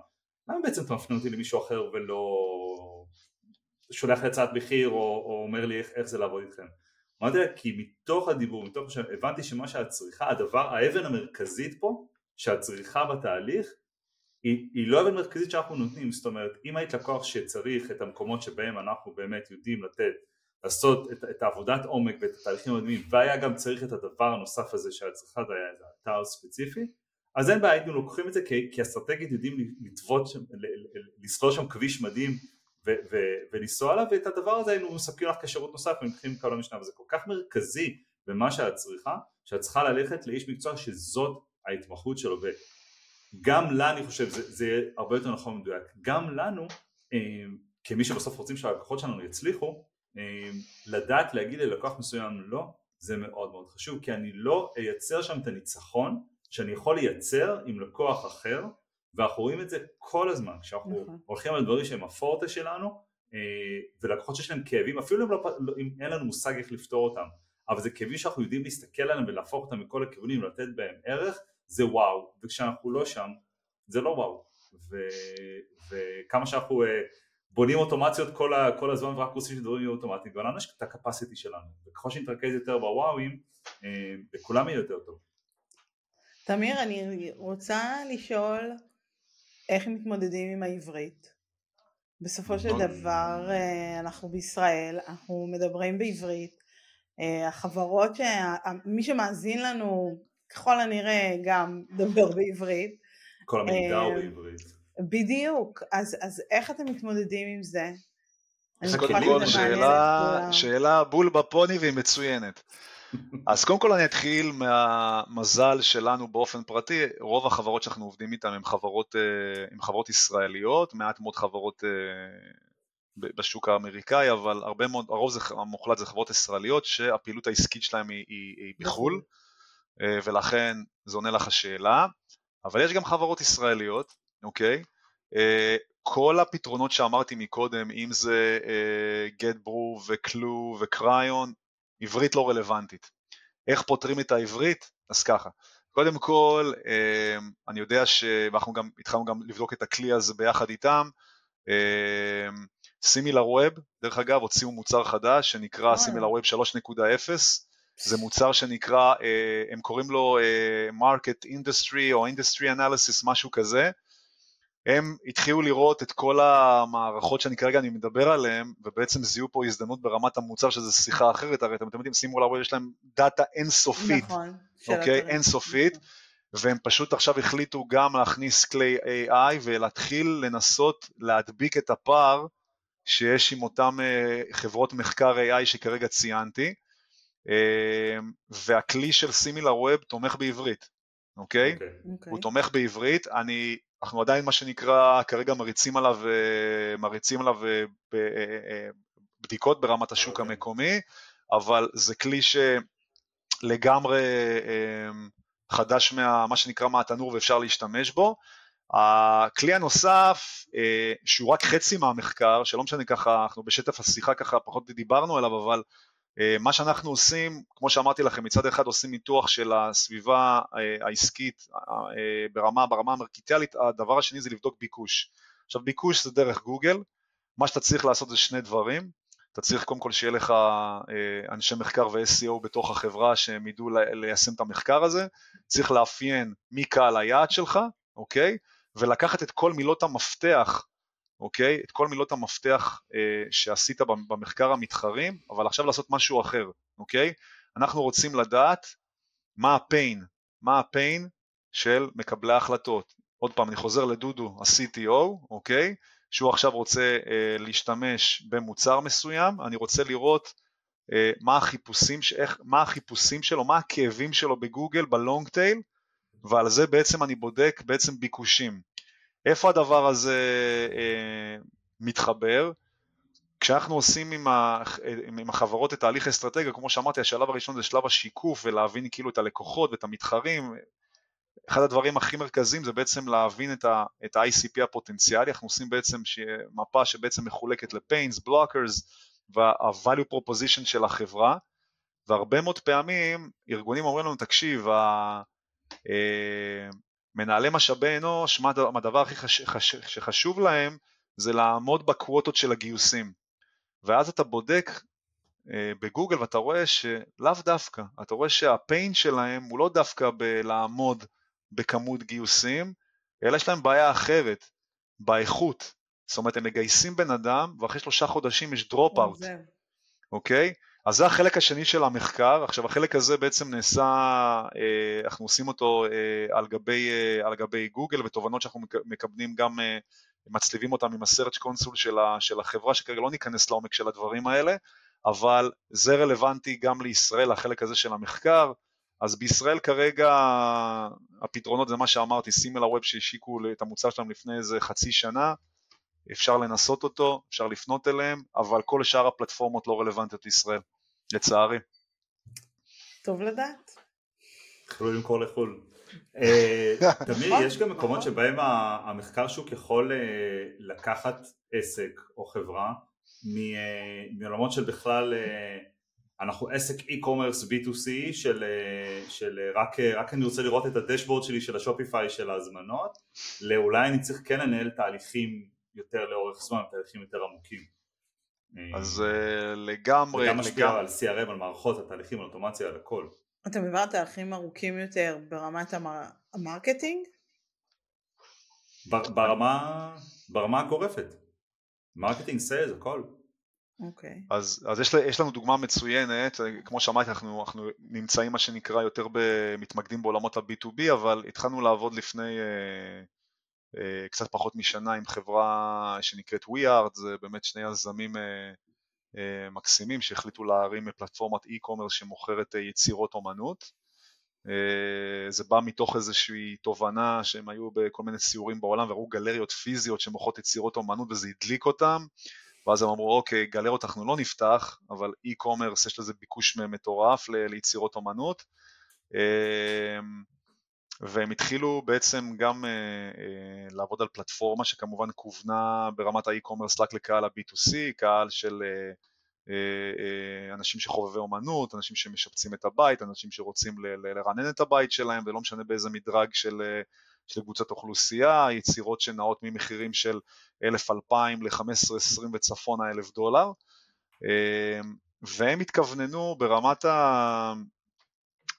למה בעצם אתה מפנה אותי למישהו אחר ולא שולח לי מחיר או, או אומר לי איך, איך זה לעבוד איתכם? אמרתי לה כי מתוך הדיבור, מתוך שהבנתי שמה שאת צריכה, הדבר, האבן המרכזית פה שאת צריכה בתהליך היא, היא לא אבן מרכזית שאנחנו נותנים, זאת אומרת אם היית לקוח שצריך את המקומות שבהם אנחנו באמת יודעים לתת, לעשות את, את העבודת עומק ואת התהליכים המדהימים והיה גם צריך את הדבר הנוסף הזה שאת צריכה, זה היה איזה אתר ספציפי, אז אין בעיה, היינו לוקחים את זה כי, כי אסטרטגית יודעים לטוות לסלול שם כביש מדהים ו, ו, ולנסוע עליו ואת הדבר הזה היינו מספקים לך כשירות נוסף ומתחילים כל המשנה וזה כל כך מרכזי במה שאת צריכה, שאת צריכה ללכת לאיש מקצוע שזאת ההתמחות שלו גם לה אני חושב, זה, זה הרבה יותר נכון ומדויק, גם לנו אה, כמי שבסוף רוצים שהלקוחות שלנו יצליחו, אה, לדעת להגיד ללקוח מסוים לא, זה מאוד מאוד חשוב, כי אני לא אייצר שם את הניצחון שאני יכול לייצר עם לקוח אחר, ואנחנו רואים את זה כל הזמן, כשאנחנו נכון. הולכים על דברים שהם הפורטה שלנו, אה, ולקוחות שיש להם כאבים, אפילו אם, לא, אם אין לנו מושג איך לפתור אותם, אבל זה כאבים שאנחנו יודעים להסתכל עליהם ולהפוך אותם מכל הכיוונים ולתת בהם ערך, זה וואו, וכשאנחנו לא שם זה לא וואו, ו, וכמה שאנחנו uh, בונים אוטומציות כל, ה, כל הזמן ורק עושים שדברים יהיו אוטומטיים, ולנו יש את הקפסיטי שלנו, וככל שנתרכז יותר בוואוים, uh, לכולם יהיה יותר טוב. תמיר, אני רוצה לשאול איך מתמודדים עם העברית. בסופו של דבר אה, אנחנו בישראל, אנחנו מדברים בעברית, החברות, מי שמאזין לנו ככל הנראה גם דבר בעברית. כל המידע הוא אה, בעברית. בדיוק, אז, אז איך אתם מתמודדים עם זה? זה קודם כל שאלה, שאלה בול בפוני והיא מצוינת. אז קודם כל אני אתחיל מהמזל שלנו באופן פרטי, רוב החברות שאנחנו עובדים איתן הן חברות, אה, חברות ישראליות, מעט מאוד חברות אה, בשוק האמריקאי, אבל הרבה מאוד, הרוב זה, המוחלט זה חברות ישראליות שהפעילות העסקית שלהן היא, היא, היא בחו"ל. אה, ולכן זה עונה לך השאלה, אבל יש גם חברות ישראליות, אוקיי? אה, כל הפתרונות שאמרתי מקודם, אם זה אה, GetBrew וקלו וקריון, עברית לא רלוונטית. איך פותרים את העברית? אז ככה, קודם כל, אני יודע שאנחנו גם התחלנו גם לבדוק את הכלי הזה ביחד איתם, סימילר ווב, דרך אגב, הוציאו מוצר חדש שנקרא סימילר ווב 3.0, זה מוצר שנקרא, אה, הם קוראים לו אה, Market Industry או Industry Analysis, משהו כזה. הם התחילו לראות את כל המערכות שאני כרגע אני מדבר עליהן, ובעצם זיהו פה הזדמנות ברמת המוצר, שזו שיחה אחרת, הרי אתם יודעים, שימו לב, יש להם דאטה אינסופית, נכון, אוקיי? אינסופית, והם פשוט עכשיו החליטו גם להכניס כלי AI ולהתחיל לנסות להדביק את הפער שיש עם אותן אה, חברות מחקר AI שכרגע ציינתי. אמ, והכלי של סימילר ווב תומך בעברית, אוקיי? Okay. אוקיי. Okay. אוקיי. הוא תומך בעברית, אני, אנחנו עדיין מה שנקרא כרגע מריצים עליו, אה, מריצים עליו אה, אה, בדיקות ברמת השוק okay. אוקיי. המקומי, אבל זה כלי שלגמרי אמ, חדש מה, מה שנקרא מהתנור ואפשר להשתמש בו. הכלי הנוסף, שהוא רק חצי מהמחקר, שלא משנה ככה, אנחנו בשטף השיחה ככה פחות דיברנו עליו, אבל מה שאנחנו עושים, כמו שאמרתי לכם, מצד אחד עושים ניתוח של הסביבה אה, העסקית ברמה, ברמה המרקיטיאלית, הדבר השני זה לבדוק ביקוש. עכשיו ביקוש זה דרך גוגל, מה שאתה צריך לעשות זה שני דברים, אתה צריך קודם כל שיהיה לך אנשי מחקר ו-SEO בתוך החברה שהם ידעו ליישם את המחקר הזה, צריך לאפיין מי קהל היעד שלך, אוקיי? ולקחת את כל מילות המפתח, אוקיי? את כל מילות המפתח אה, שעשית במחקר המתחרים, אבל עכשיו לעשות משהו אחר, אוקיי? אנחנו רוצים לדעת מה הפיין, מה הפיין של מקבלי ההחלטות. עוד פעם, אני חוזר לדודו, ה-CTO, אוקיי? שהוא עכשיו רוצה אה, להשתמש במוצר מסוים, אני רוצה לראות אה, מה, החיפושים, איך, מה החיפושים שלו, מה הכאבים שלו בגוגל, בלונג טייל, ועל זה בעצם אני בודק בעצם ביקושים. איפה הדבר הזה אה, מתחבר? כשאנחנו עושים עם, ה, עם החברות את תהליך אסטרטגיה, כמו שאמרתי, השלב הראשון זה שלב השיקוף ולהבין כאילו את הלקוחות ואת המתחרים. אחד הדברים הכי מרכזיים זה בעצם להבין את, ה, את icp הפוטנציאלי, אנחנו עושים בעצם מפה שבעצם מחולקת ל-pains, blockers וה-value proposition של החברה, והרבה מאוד פעמים ארגונים אומרים לנו, תקשיב, אה, מנהלי משאבי אנוש, מה הדבר הכי חש, חש, שחשוב להם זה לעמוד בקווטות של הגיוסים. ואז אתה בודק אה, בגוגל ואתה רואה שלאו דווקא, אתה רואה שהפיין שלהם הוא לא דווקא בלעמוד בכמות גיוסים, אלא יש להם בעיה אחרת, באיכות. זאת אומרת, הם מגייסים בן אדם ואחרי שלושה חודשים יש דרופ אאוט, אוקיי? אז זה החלק השני של המחקר, עכשיו החלק הזה בעצם נעשה, אה, אנחנו עושים אותו אה, על גבי, אה, על גבי גוגל ותובנות שאנחנו מקבלים גם, מצליבים אותם עם ה-search console של, של החברה, שכרגע לא ניכנס לעומק של הדברים האלה, אבל זה רלוונטי גם לישראל, החלק הזה של המחקר, אז בישראל כרגע הפתרונות זה מה שאמרתי, סימל הווב שהשיקו את המוצר שלהם לפני איזה חצי שנה, אפשר לנסות אותו, אפשר לפנות אליהם, אבל כל שאר הפלטפורמות לא רלוונטיות לישראל, לצערי. טוב לדעת. יכולו למכור לחו"ל. אה, תמיד יש גם מקומות. שבהם המחקר שוק יכול אה, לקחת עסק או חברה אה, מעולמות של בכלל אנחנו עסק e-commerce b2c של, של רק, רק אני רוצה לראות את ה dashboard שלי של ה Shopify של ההזמנות לאולי אני צריך כן לנהל תהליכים יותר לאורך זמן, תהליכים יותר עמוקים. אז uh, לגמרי, וגם משפיע לגמרי. על CRM, על מערכות, על תהליכים, על אוטומציה, על הכל. אתה מדבר על תהליכים ארוכים יותר ברמת המר... ה marketing? ברמה, ברמה הגורפת. marketing, sales, הכל. אוקיי. Okay. אז, אז יש, יש לנו דוגמה מצוינת, כמו שאמרתי אנחנו, אנחנו נמצאים מה שנקרא יותר מתמקדים בעולמות ה-B2B אבל התחלנו לעבוד לפני uh, אה, קצת פחות משנה עם חברה שנקראת WeArt, זה באמת שני יזמים אה, אה, מקסימים שהחליטו להרים פלטפורמת e-commerce שמוכרת יצירות אומנות. זה בא מתוך איזושהי תובנה שהם היו בכל מיני סיורים בעולם וראו גלריות פיזיות שמוכרות יצירות אומנות וזה הדליק אותם ואז הם אמרו אוקיי גלריות אנחנו לא נפתח אבל e-commerce יש לזה ביקוש מטורף ליצירות אומנות והם התחילו בעצם גם uh, uh, לעבוד על פלטפורמה שכמובן כוונה ברמת האי-קומרס רק לקהל ה-B2C, קהל של uh, uh, uh, אנשים שחובבי אומנות, אנשים שמשפצים את הבית, אנשים שרוצים לרענן את הבית שלהם ולא משנה באיזה מדרג של, uh, של קבוצת אוכלוסייה, יצירות שנעות ממחירים של 1,000-2,000 ל-15-20 וצפונה אלף דולר, uh, והם התכווננו ברמת ה...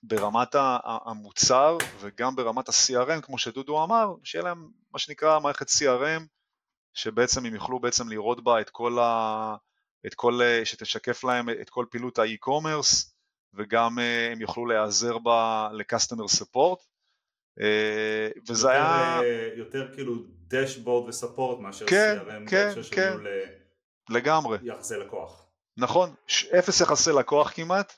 ברמת המוצר וגם ברמת ה-CRM, כמו שדודו אמר, שיהיה להם מה שנקרא מערכת CRM, שבעצם הם יוכלו בעצם לראות בה את כל ה... את כל, שתשקף להם את כל פעילות האי-קומרס, וגם אה, הם יוכלו להיעזר בה ל-customer support. אה, וזה יותר, היה... אה, יותר כאילו דשבורד וספורט מאשר כן, CRM, כן, כן, ל... לגמרי. יחסי לקוח. נכון, אפס יחסי לקוח כמעט.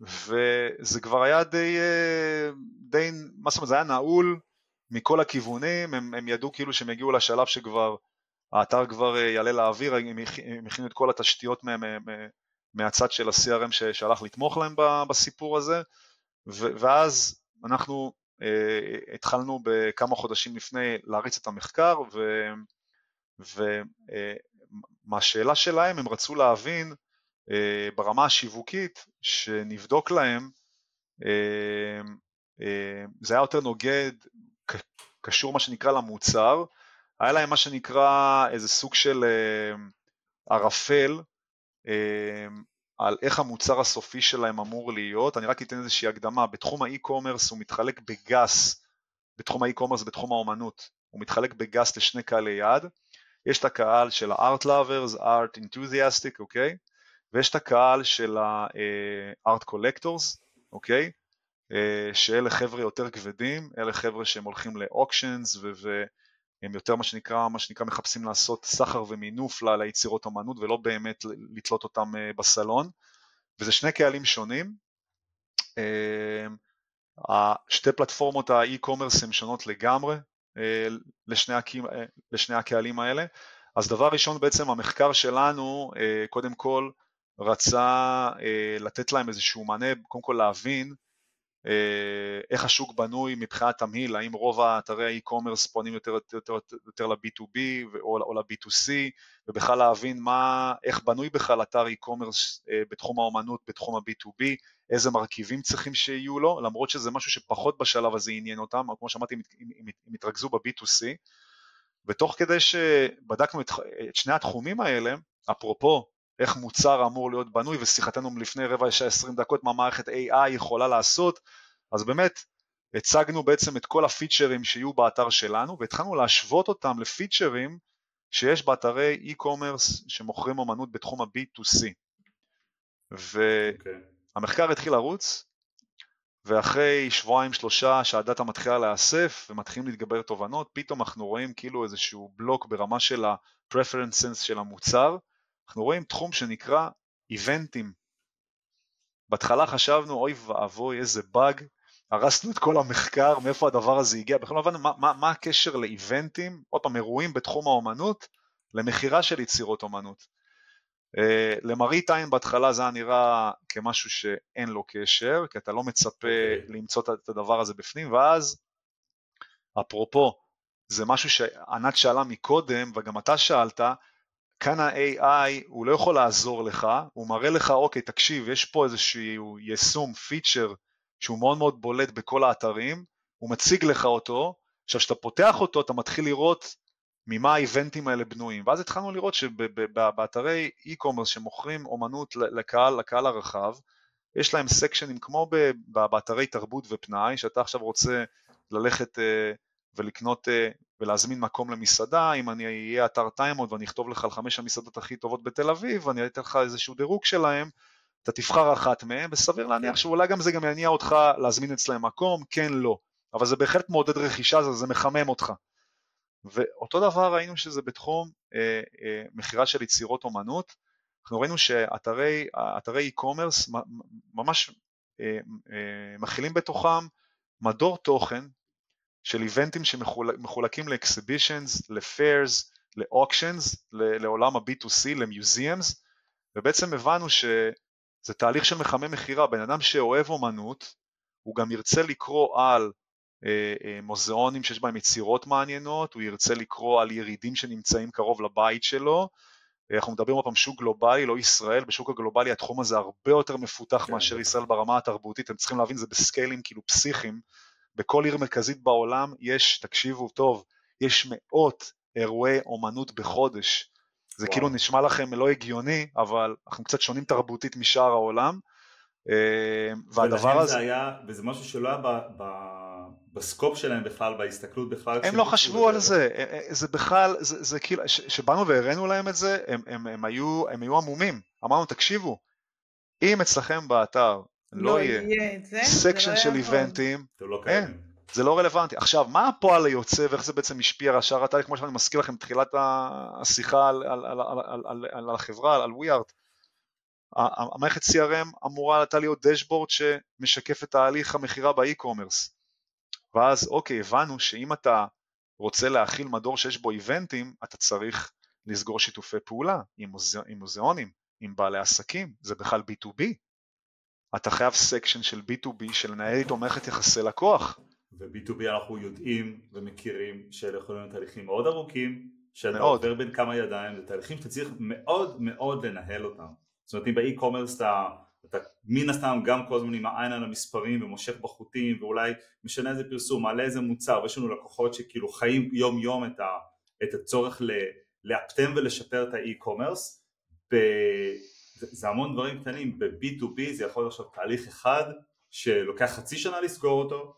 וזה כבר היה די, אה, די, מה זאת אומרת, זה היה נעול מכל הכיוונים, הם, הם ידעו כאילו שהם יגיעו לשלב שכבר האתר כבר אה, יעלה לאוויר, הם הכינו את כל התשתיות מה, מה, מהצד של ה-CRM שהלך לתמוך להם בסיפור הזה, ואז אנחנו uh, התחלנו בכמה חודשים לפני להריץ את המחקר ומהשאלה uh, שלהם הם רצו להבין ברמה השיווקית שנבדוק להם, uh, uh, זה היה יותר נוגד, קשור מה שנקרא למוצר, היה להם מה שנקרא איזה סוג של ערפל על איך המוצר הסופי שלהם אמור להיות, אני רק אתן איזושהי הקדמה, בתחום האי-קומרס הוא מתחלק בגס, בתחום האי-קומרס ובתחום האומנות, הוא מתחלק בגס לשני קהלי יעד, יש את הקהל של lovers, art enthusiastic, אוקיי? ויש את הקהל של ה-art collectors, אוקיי? אה, שאלה חבר'ה יותר כבדים, אלה חבר'ה שהם הולכים לאוקשנס והם יותר מה שנקרא, מה שנקרא מחפשים לעשות סחר ומינוף ליצירות אמנות ולא באמת לתלות אותם אה, בסלון, וזה שני קהלים שונים. אה, שתי פלטפורמות האי-קומרס הן שונות לגמרי לשני, הקהלים, לשני הקהלים האלה. אז דבר ראשון בעצם המחקר שלנו קודם כל רצה לתת להם איזשהו מענה, קודם כל להבין אה, איך השוק בנוי מבחינת תמהיל, האם רוב האתרי האי-קומרס פונים יותר, יותר, יותר, יותר ל-B2B או, או ל-B2C, ובכלל להבין מה, איך בנוי בכלל אתר אי-קומרס אה, בתחום האומנות, בתחום ה-B2B, איזה מרכיבים צריכים שיהיו לו, למרות שזה משהו שפחות בשלב הזה עניין אותם, כמו שאמרתי, הם התרכזו ב-B2C, ותוך כדי שבדקנו את, את שני התחומים האלה, אפרופו איך מוצר אמור להיות בנוי, ושיחתנו מלפני רבע שעה עשרים דקות מה מערכת AI יכולה לעשות, אז באמת הצגנו בעצם את כל הפיצ'רים שיהיו באתר שלנו, והתחלנו להשוות אותם לפיצ'רים שיש באתרי e-commerce שמוכרים אמנות בתחום ה-B2C. והמחקר okay. התחיל לרוץ, ואחרי שבועיים שלושה שהדאטה מתחילה להיאסף ומתחילים להתגבר תובנות, פתאום אנחנו רואים כאילו איזשהו בלוק ברמה של ה-preferences של המוצר, אנחנו רואים תחום שנקרא איבנטים. בהתחלה חשבנו, אוי ואבוי, איזה באג, הרסנו את כל המחקר, מאיפה הדבר הזה הגיע, בכלל לא הבנו מה, מה, מה הקשר לאיבנטים, עוד פעם, אירועים בתחום האומנות, למכירה של יצירות אומנות. Uh, למראית עין בהתחלה זה היה נראה כמשהו שאין לו קשר, כי אתה לא מצפה okay. אוקיי. למצוא את הדבר הזה בפנים, ואז, אפרופו, זה משהו שענת שאלה מקודם, וגם אתה שאלת, כאן ה-AI הוא לא יכול לעזור לך, הוא מראה לך, אוקיי, תקשיב, יש פה איזשהו יישום, פיצ'ר, שהוא מאוד מאוד בולט בכל האתרים, הוא מציג לך אותו, עכשיו כשאתה פותח אותו אתה מתחיל לראות ממה האיבנטים האלה בנויים, ואז התחלנו לראות שבאתרי e-commerce שמוכרים אומנות לקהל, לקהל הרחב, יש להם סקשנים כמו באתרי תרבות ופנאי, שאתה עכשיו רוצה ללכת אה, ולקנות אה, ולהזמין מקום למסעדה, אם אני אהיה אתר טיימוד ואני אכתוב לך על חמש המסעדות הכי טובות בתל אביב ואני אתן לך איזשהו דירוג שלהם, אתה תבחר אחת מהם, וסביר להניח שאולי גם זה גם יניע אותך להזמין אצלהם מקום, כן, לא. אבל זה בהחלט מעודד רכישה, זה, זה מחמם אותך. ואותו דבר ראינו שזה בתחום אה, אה, מכירה של יצירות אומנות, אנחנו ראינו שאתרי e-commerce ממש אה, אה, מכילים בתוכם מדור תוכן של איבנטים שמחולקים לאקסיבישנס, לפיירס, לאוקשנס, לעולם ה-B2C, למיוזיאמס, ובעצם הבנו שזה תהליך של מחמם מכירה, בן אדם שאוהב אומנות, הוא גם ירצה לקרוא על אה, אה, מוזיאונים שיש בהם יצירות מעניינות, הוא ירצה לקרוא על ירידים שנמצאים קרוב לבית שלו, אנחנו מדברים עוד פעם שוק גלובלי, לא ישראל, בשוק הגלובלי התחום הזה הרבה יותר מפותח כן. מאשר ישראל ברמה התרבותית, אתם צריכים להבין, זה בסקיילים כאילו פסיכיים, בכל עיר מרכזית בעולם יש, תקשיבו טוב, יש מאות אירועי אומנות בחודש. זה וואו. כאילו נשמע לכם לא הגיוני, אבל אנחנו קצת שונים תרבותית משאר העולם. אה, והדבר הזה... היה, וזה משהו שלא היה ב, ב, ב scope שלהם בכלל, בהסתכלות בכלל. הם לא חשבו על זה, אה, אה, זה בכלל, זה, זה כאילו, כשבאנו והראינו להם את זה, הם, הם, הם, היו, הם היו המומים. אמרנו, תקשיבו, אם אצלכם באתר לא, לא יהיה section לא של איבנטים, לא אין, זה לא רלוונטי. עכשיו, מה הפועל היוצא ואיך זה בעצם השפיע על השאר התהליך, כמו שאני מזכיר לכם בתחילת השיחה על, על, על, על, על, על החברה, על WeArt, המערכת CRM אמורה הייתה להיות dashboard שמשקף את תהליך המכירה ב e-commerce. ואז אוקיי, הבנו שאם אתה רוצה להכיל מדור שיש בו איבנטים, אתה צריך לסגור שיתופי פעולה עם, מוזיאונים, עם בעלי עסקים, זה בכלל B2B, אתה חייב section של B2B של לנהל איתו מערכת יחסי לקוח. וב-B2B אנחנו יודעים ומכירים שאלה יכולים להיות תהליכים מאוד ארוכים, שאתה עובר בין כמה ידיים, זה תהליכים שאתה צריך מאוד מאוד לנהל אותם. זאת אומרת אם באי-קומרס אתה, אתה מן הסתם גם כל הזמן עם העין על המספרים ומושך בחוטים ואולי משנה איזה פרסום, מעלה איזה מוצר ויש לנו לקוחות שכאילו חיים יום יום את, ה, את הצורך לאפטם ולשפר את האי-קומרס, זה, זה המון דברים קטנים, ב-B2B זה יכול להיות עכשיו תהליך אחד שלוקח חצי שנה לסגור אותו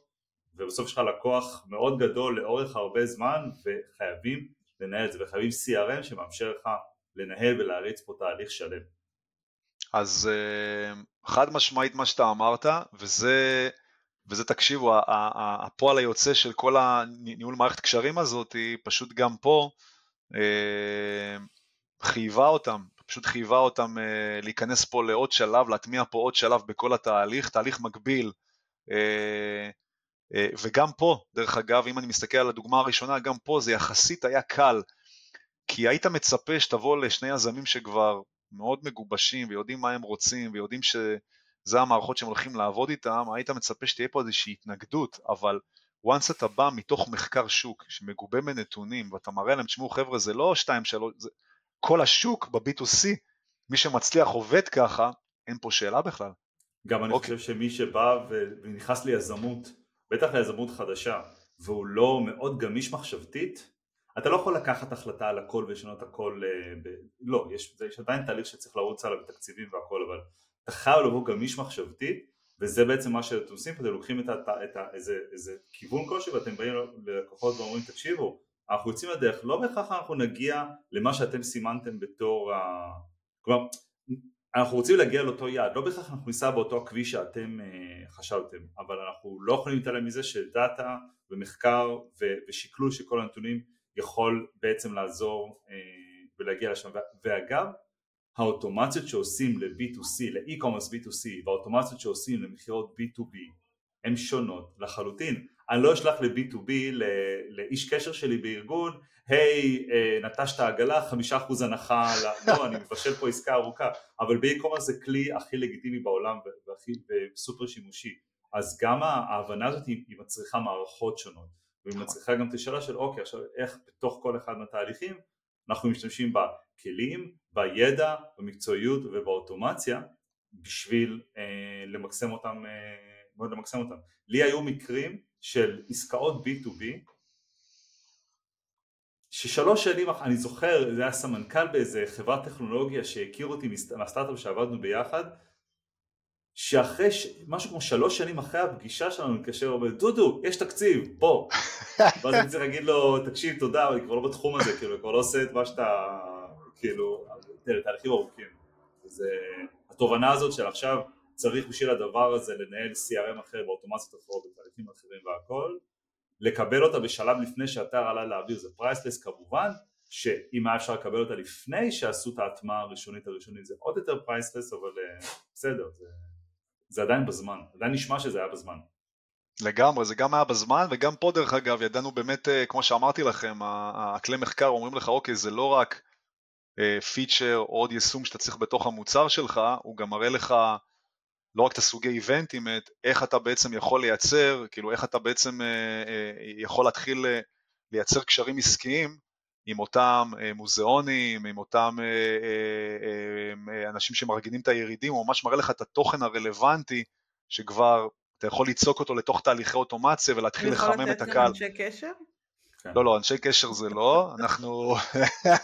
ובסוף יש לך לקוח מאוד גדול לאורך הרבה זמן וחייבים לנהל את זה וחייבים CRM שמאפשר לך לנהל ולהריץ פה תהליך שלם. אז אה, חד משמעית מה שאתה אמרת וזה, וזה תקשיבו הפועל היוצא של כל הניהול מערכת קשרים הזאת היא פשוט גם פה אה, חייבה אותם, פשוט חייבה אותם אה, להיכנס פה לעוד שלב, להטמיע פה עוד שלב בכל התהליך, תהליך מקביל אה, וגם פה, דרך אגב, אם אני מסתכל על הדוגמה הראשונה, גם פה זה יחסית היה קל, כי היית מצפה שתבוא לשני יזמים שכבר מאוד מגובשים ויודעים מה הם רוצים ויודעים שזה המערכות שהם הולכים לעבוד איתם, היית מצפה שתהיה פה איזושהי התנגדות, אבל once אתה בא מתוך מחקר שוק שמגובה בנתונים ואתה מראה להם, תשמעו חבר'ה זה לא 2, 3, זה כל השוק ב-B2C, מי שמצליח עובד ככה, אין פה שאלה בכלל. גם אני אוקיי. חושב שמי שבא ונכנס ליזמות בטח ליזמות חדשה, והוא לא מאוד גמיש מחשבתית, אתה לא יכול לקחת החלטה על הכל ולשנות הכל, אה, ב... לא, יש, יש עדיין תהליך שצריך לרוץ עליו בתקציבים והכל, אבל אתה חייב לבוא גמיש מחשבתית, וזה בעצם מה שאתם עושים אתם לוקחים את, ה, את ה, איזה, איזה כיוון כלשהו ואתם באים ללקוחות ואומרים תקשיבו, אנחנו יוצאים לדרך, לא בהכרח אנחנו נגיע למה שאתם סימנתם בתור ה... כלומר, אנחנו רוצים להגיע לאותו יעד, לא בהכרח אנחנו ניסע באותו הכביש שאתם uh, חשבתם, אבל אנחנו לא יכולים להתעלם מזה שדאטה ומחקר ו- ושקלול של כל הנתונים יכול בעצם לעזור uh, ולהגיע לשם, ואגב האוטומציות שעושים ל-B2C, ל-e-commerce B2C והאוטומציות שעושים למכירות B2B הן שונות לחלוטין, אני לא אשלח ל-B2B לאיש קשר שלי בארגון היי, hey, נטשת עגלה, חמישה אחוז הנחה, לא, אני מבשל פה עסקה ארוכה, אבל באי-קומרס זה כלי הכי לגיטימי בעולם והכי סופר שימושי, אז גם ההבנה הזאת היא מצריכה מערכות שונות, והיא מצריכה גם את השאלה של אוקיי, עכשיו איך בתוך כל אחד מהתהליכים אנחנו משתמשים בכלים, בידע, במקצועיות ובאוטומציה בשביל אה, למקסם אותם, אה, מאוד למקסם אותם. לי היו מקרים של עסקאות B2B ששלוש שנים, אני זוכר, זה היה סמנכ"ל באיזה חברת טכנולוגיה שהכיר אותי מהסטארט-אפ שעבדנו ביחד שאחרי, ש... משהו כמו שלוש שנים אחרי הפגישה שלנו מתקשר ואומר דודו, יש תקציב, בוא ואז אני צריך להגיד לו, תקשיב, תודה, אני כבר לא בתחום הזה, כאילו, אני כבר לא עושה את מה שאתה, כאילו, תהליכים ארוכים וזה, התובנה הזאת של עכשיו צריך בשביל הדבר הזה לנהל CRM אחר באוטומציות אחרות, בתהליכים אחרים והכל לקבל אותה בשלב לפני שהאתר עלה לאוויר. זה priceless כמובן שאם היה אפשר לקבל אותה לפני שעשו את ההטמעה הראשונית הראשונית זה עוד יותר priceless אבל uh, בסדר זה, זה עדיין בזמן. עדיין נשמע שזה היה בזמן. לגמרי, זה גם היה בזמן וגם פה דרך אגב ידענו באמת אה, כמו שאמרתי לכם הכלי מחקר אומרים לך אוקיי זה לא רק פיצ'ר או עוד יישום שאתה צריך בתוך המוצר שלך הוא גם מראה לך לא רק את הסוגי איבנטים, איך אתה בעצם יכול לייצר, כאילו איך אתה בעצם אה, אה, יכול להתחיל אה, לייצר קשרים עסקיים עם אותם מוזיאונים, עם אותם אנשים שמארגנים את הירידים, הוא ממש מראה לך את התוכן הרלוונטי שכבר אתה יכול ליצוק אותו לתוך תהליכי אוטומציה ולהתחיל לחמם את הקהל. אני יכול לתת גם אנשי קשר? כן. לא, לא, אנשי קשר זה לא, אנחנו...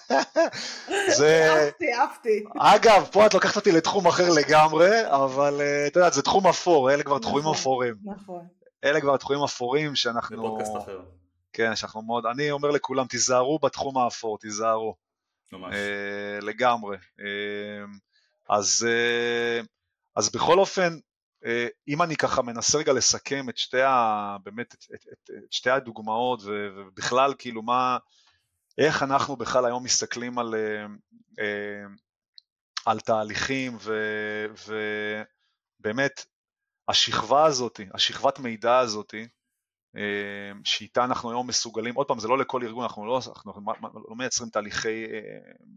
זה... אהבתי, אהבתי. אגב, פה את לוקחת אותי לתחום אחר לגמרי, אבל אה, את יודעת, זה תחום אפור, אלה כבר תחומים נכון, אפורים. נכון. אלה כבר תחומים אפורים שאנחנו... זה פודקאסט אחר. כן, שאנחנו מאוד... אני אומר לכולם, תיזהרו בתחום האפור, תיזהרו. ממש. אה, לגמרי. אה, אז, אז בכל אופן, אם אני ככה מנסה רגע לסכם את שתי, ה, באמת, את, את, את, את שתי הדוגמאות ובכלל כאילו מה, איך אנחנו בכלל היום מסתכלים על, אה, אה, על תהליכים ו, ובאמת השכבה הזאת, השכבת מידע הזאת, שאיתה אנחנו היום מסוגלים, עוד פעם זה לא לכל ארגון, אנחנו לא, אנחנו לא מייצרים תהליכי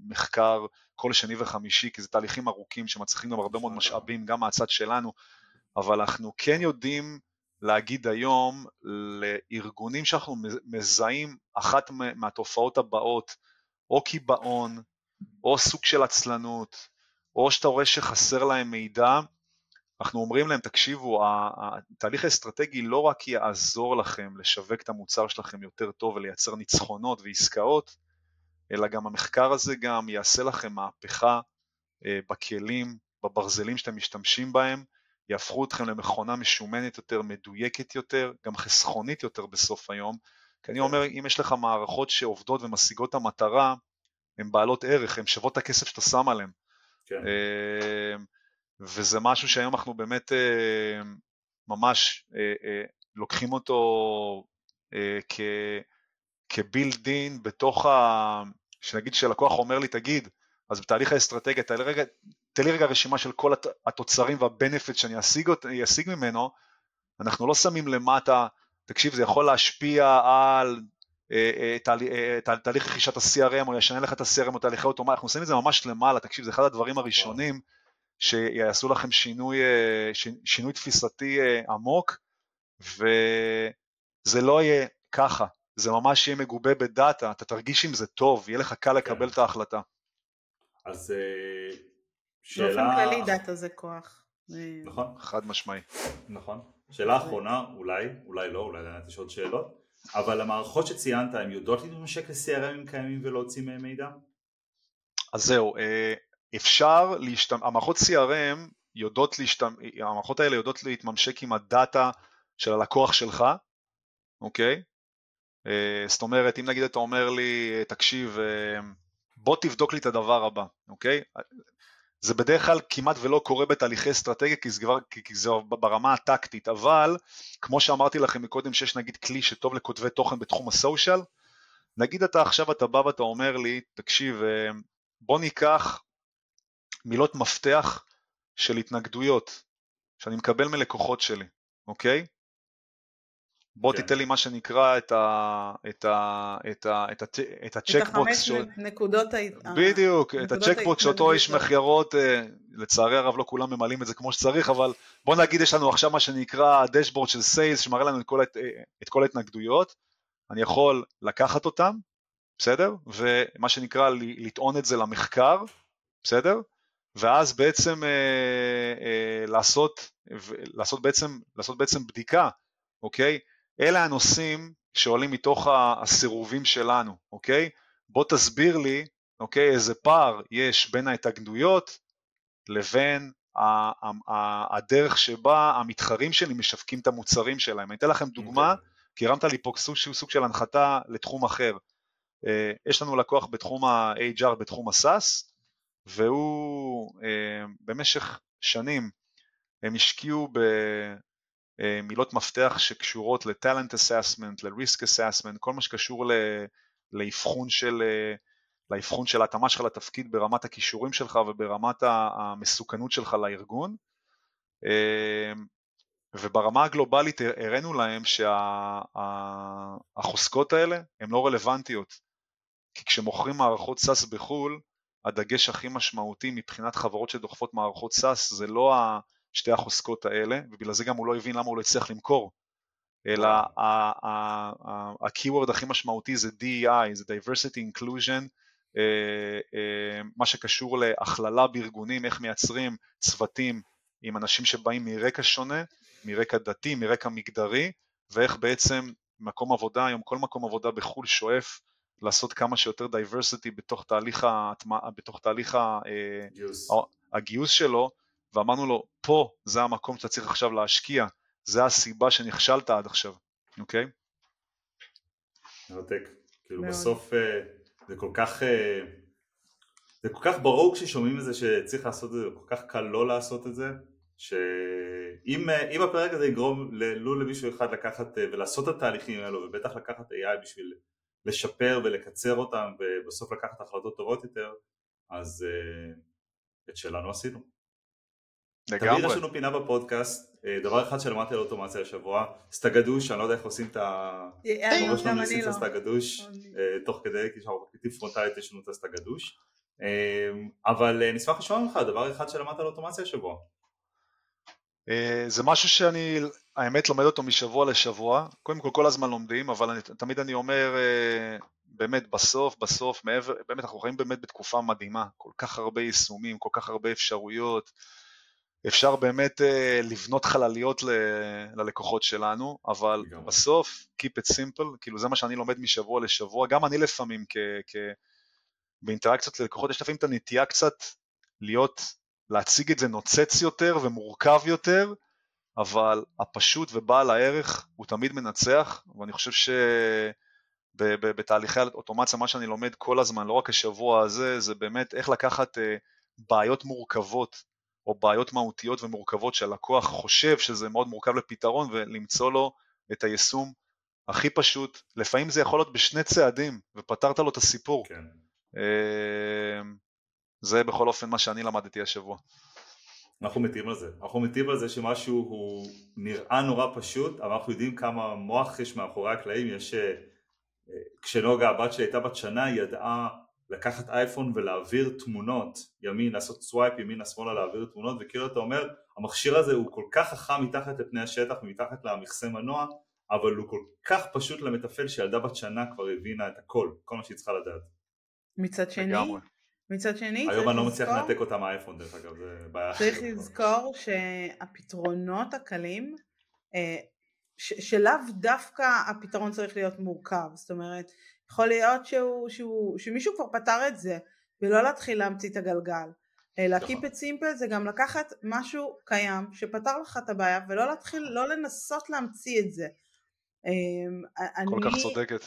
מחקר כל שני וחמישי, כי זה תהליכים ארוכים שמצריכים גם הרבה מאוד משאבים, גם מהצד שלנו, אבל אנחנו כן יודעים להגיד היום לארגונים שאנחנו מזהים אחת מהתופעות הבאות, או קיבעון, או סוג של עצלנות, או שאתה רואה שחסר להם מידע, אנחנו אומרים להם, תקשיבו, התהליך האסטרטגי לא רק יעזור לכם לשווק את המוצר שלכם יותר טוב ולייצר ניצחונות ועסקאות, אלא גם המחקר הזה גם יעשה לכם מהפכה אה, בכלים, בברזלים שאתם משתמשים בהם, יהפכו אתכם למכונה משומנת יותר, מדויקת יותר, גם חסכונית יותר בסוף היום. כי אני אומר, אם יש לך מערכות שעובדות ומשיגות את המטרה, הן בעלות ערך, הן שוות את הכסף שאתה שם עליהן. כן. אה, וזה משהו שהיום אנחנו באמת אה, ממש לוקחים אותו כבילד אין בתוך ה... שנגיד שלקוח אומר לי, תגיד, אז בתהליך האסטרטגיה, תן לי רגע, תן לי רגע רשימה של כל התוצרים והבנפיט שאני אשיג, אשיג ממנו, אנחנו לא שמים למטה, תקשיב, זה יכול להשפיע על אה, אה, אה, תהליך רכישת ה-CRM או ישנה לך את ה-CRM או תהליכי אוטומט, אנחנו עושים את זה ממש למעלה, תקשיב, זה אחד הדברים הראשונים שיעשו לכם שינוי, שינוי תפיסתי עמוק, וזה לא יהיה ככה, זה ממש יהיה מגובה בדאטה, אתה תרגיש עם זה טוב, יהיה לך קל לקבל כן. את ההחלטה. אז שאלה... באופן כללי דאטה זה כוח. נכון. חד משמעי. נכון. שאלה אחרונה, אולי, אולי לא, אולי לענת יש עוד שאלות, אבל המערכות שציינת, הן יודעות להתמשק ל-CRMים קיימים ולהוציא מהם מידע? אז זהו, אה, אפשר להשתמש, המערכות CRM יודעות להשתמש, המערכות האלה יודעות להתממשק עם הדאטה של הלקוח שלך, אוקיי? אה, זאת אומרת, אם נגיד אתה אומר לי, תקשיב, אה, בוא תבדוק לי את הדבר הבא, אוקיי? זה בדרך כלל כמעט ולא קורה בתהליכי אסטרטגיה כי זה, כבר, כי זה ברמה הטקטית, אבל כמו שאמרתי לכם מקודם שיש נגיד כלי שטוב לכותבי תוכן בתחום הסושיאל, נגיד אתה עכשיו אתה בא ואתה אומר לי, תקשיב, אה, בוא ניקח מילות מפתח של התנגדויות שאני מקבל מלקוחות שלי, אוקיי? בוא כן. תיתן לי מה שנקרא את ה... את ה... את ה... את, ה... את ה checkbox. את החמש נקודות בדיוק, את ה checkbox שאותו איש מכירות, אה, לצערי הרב לא כולם ממלאים את זה כמו שצריך, אבל בוא נגיד יש לנו עכשיו מה שנקרא dashboard של sales שמראה לנו את כל, את, אה, את כל ההתנגדויות, אני יכול לקחת אותם, בסדר? ומה שנקרא לטעון את זה למחקר, בסדר? ואז בעצם אה, אה, לעשות, לעשות, בעצם, לעשות בעצם בדיקה, אוקיי? אלה הנושאים שעולים מתוך הסירובים שלנו, אוקיי? בוא תסביר לי, אוקיי, איזה פער יש בין ההתאגדויות לבין הדרך שבה המתחרים שלי משווקים את המוצרים שלהם. אני אתן לכם דוגמה. אוקיי. כי הרמת לי פה סוג, סוג של הנחתה לתחום אחר. אה, יש לנו לקוח בתחום ה-HR, בתחום ה-SAS, והוא אה, במשך שנים, הם השקיעו מילות מפתח שקשורות ל-talent assessment, ל-risk assessment, כל מה שקשור לאבחון של, אה, לאבחון של ההתאמה שלך לתפקיד ברמת הכישורים שלך וברמת המסוכנות שלך לארגון. אה, וברמה הגלובלית הראינו להם שהחוזקות האלה הן לא רלוונטיות, כי כשמוכרים מערכות SAS בחו"ל, הדגש הכי משמעותי מבחינת חברות שדוחפות מערכות SAS זה לא שתי החוזקות האלה, ובגלל זה גם הוא לא הבין למה הוא לא הצליח למכור, אלא ה-keyword הכי משמעותי זה DEI, זה diversity inclusion, אה, אה, מה שקשור להכללה בארגונים, איך מייצרים צוותים עם אנשים שבאים מרקע שונה, מרקע דתי, מרקע מגדרי, ואיך בעצם מקום עבודה, היום כל מקום עבודה בחו"ל שואף לעשות כמה שיותר diversity בתוך תהליך, בתוך תהליך הגיוס. הגיוס שלו, ואמרנו לו, פה זה המקום שאתה צריך עכשיו להשקיע, זה הסיבה שנכשלת עד עכשיו, אוקיי? מרתק. כאילו בסוף אה, זה כל כך, אה, זה כל כך ברור כששומעים את זה שצריך לעשות את זה, כל כך קל לא לעשות את זה, שאם אה, הפרק הזה יגרום לו למישהו אחד לקחת ולעשות את התהליכים האלו, ובטח לקחת AI בשביל לשפר ולקצר אותם, ובסוף לקחת החלטות טובות יותר, אז את שלנו עשינו. לגמרי. תמיד יש לנו פינה בפודקאסט, אה, דבר אחד שלמדתי על אוטומציה השבוע, סטגדוש, אני לא יודע איך עושים את ה... אה, שלנו להוסיף את הסטגדוש אה, תוך כדי, כי שאנחנו מקליטים פרונטלית יש לנו את הסטגדוש. אבל נשמח לשמוע ממך דבר אחד שלמדת על אוטומציה השבוע. אה, זה משהו שאני, האמת, לומד אותו משבוע לשבוע. קודם כל, כל הזמן לומדים, אבל אני, תמיד אני אומר, אה, באמת, בסוף, בסוף, מעבר, באמת, אנחנו חיים באמת בתקופה מדהימה. כל כך הרבה יישומים, כל כך הרבה אפשרויות. אפשר באמת uh, לבנות חלליות ל, ללקוחות שלנו, אבל גם. בסוף, keep it simple, כאילו זה מה שאני לומד משבוע לשבוע, גם אני לפעמים כ, כ, באינטראקציות ללקוחות, יש לפעמים את הנטייה קצת להיות, להציג את זה נוצץ יותר ומורכב יותר, אבל הפשוט ובעל הערך הוא תמיד מנצח, ואני חושב שבתהליכי אוטומציה מה שאני לומד כל הזמן, לא רק השבוע הזה, זה באמת איך לקחת uh, בעיות מורכבות או בעיות מהותיות ומורכבות שהלקוח חושב שזה מאוד מורכב לפתרון ולמצוא לו את היישום הכי פשוט, לפעמים זה יכול להיות בשני צעדים ופתרת לו את הסיפור. כן. אמ, זה בכל אופן מה שאני למדתי השבוע. אנחנו מתים על זה, אנחנו מתים על זה שמשהו הוא נראה נורא פשוט, אבל אנחנו יודעים כמה מוח יש מאחורי הקלעים, יש, אה, כשנוגה הבת שלי הייתה בת שנה היא ידעה לקחת אייפון ולהעביר תמונות ימין, לעשות swipe ימינה שמאלה להעביר תמונות וכאילו אתה אומר המכשיר הזה הוא כל כך חכם מתחת לפני השטח ומתחת למכסה מנוע אבל הוא כל כך פשוט למתפעל שילדה בת שנה כבר הבינה את הכל, כל מה שהיא צריכה לדעת. מצד שני, מצד שני היום אני לא מצליח לנתק אותה מהאייפון דרך אגב, זה בעיה. צריך לזכור שהפתרונות הקלים אה, שלאו דווקא הפתרון צריך להיות מורכב, זאת אומרת יכול להיות שהוא, שהוא, שמישהו כבר פתר את זה ולא להתחיל להמציא את הגלגל. אלא Keep it simple זה גם לקחת משהו קיים שפתר לך את הבעיה ולא להתחיל, לא לנסות להמציא את זה. אמ, כל אני, כך צודקת.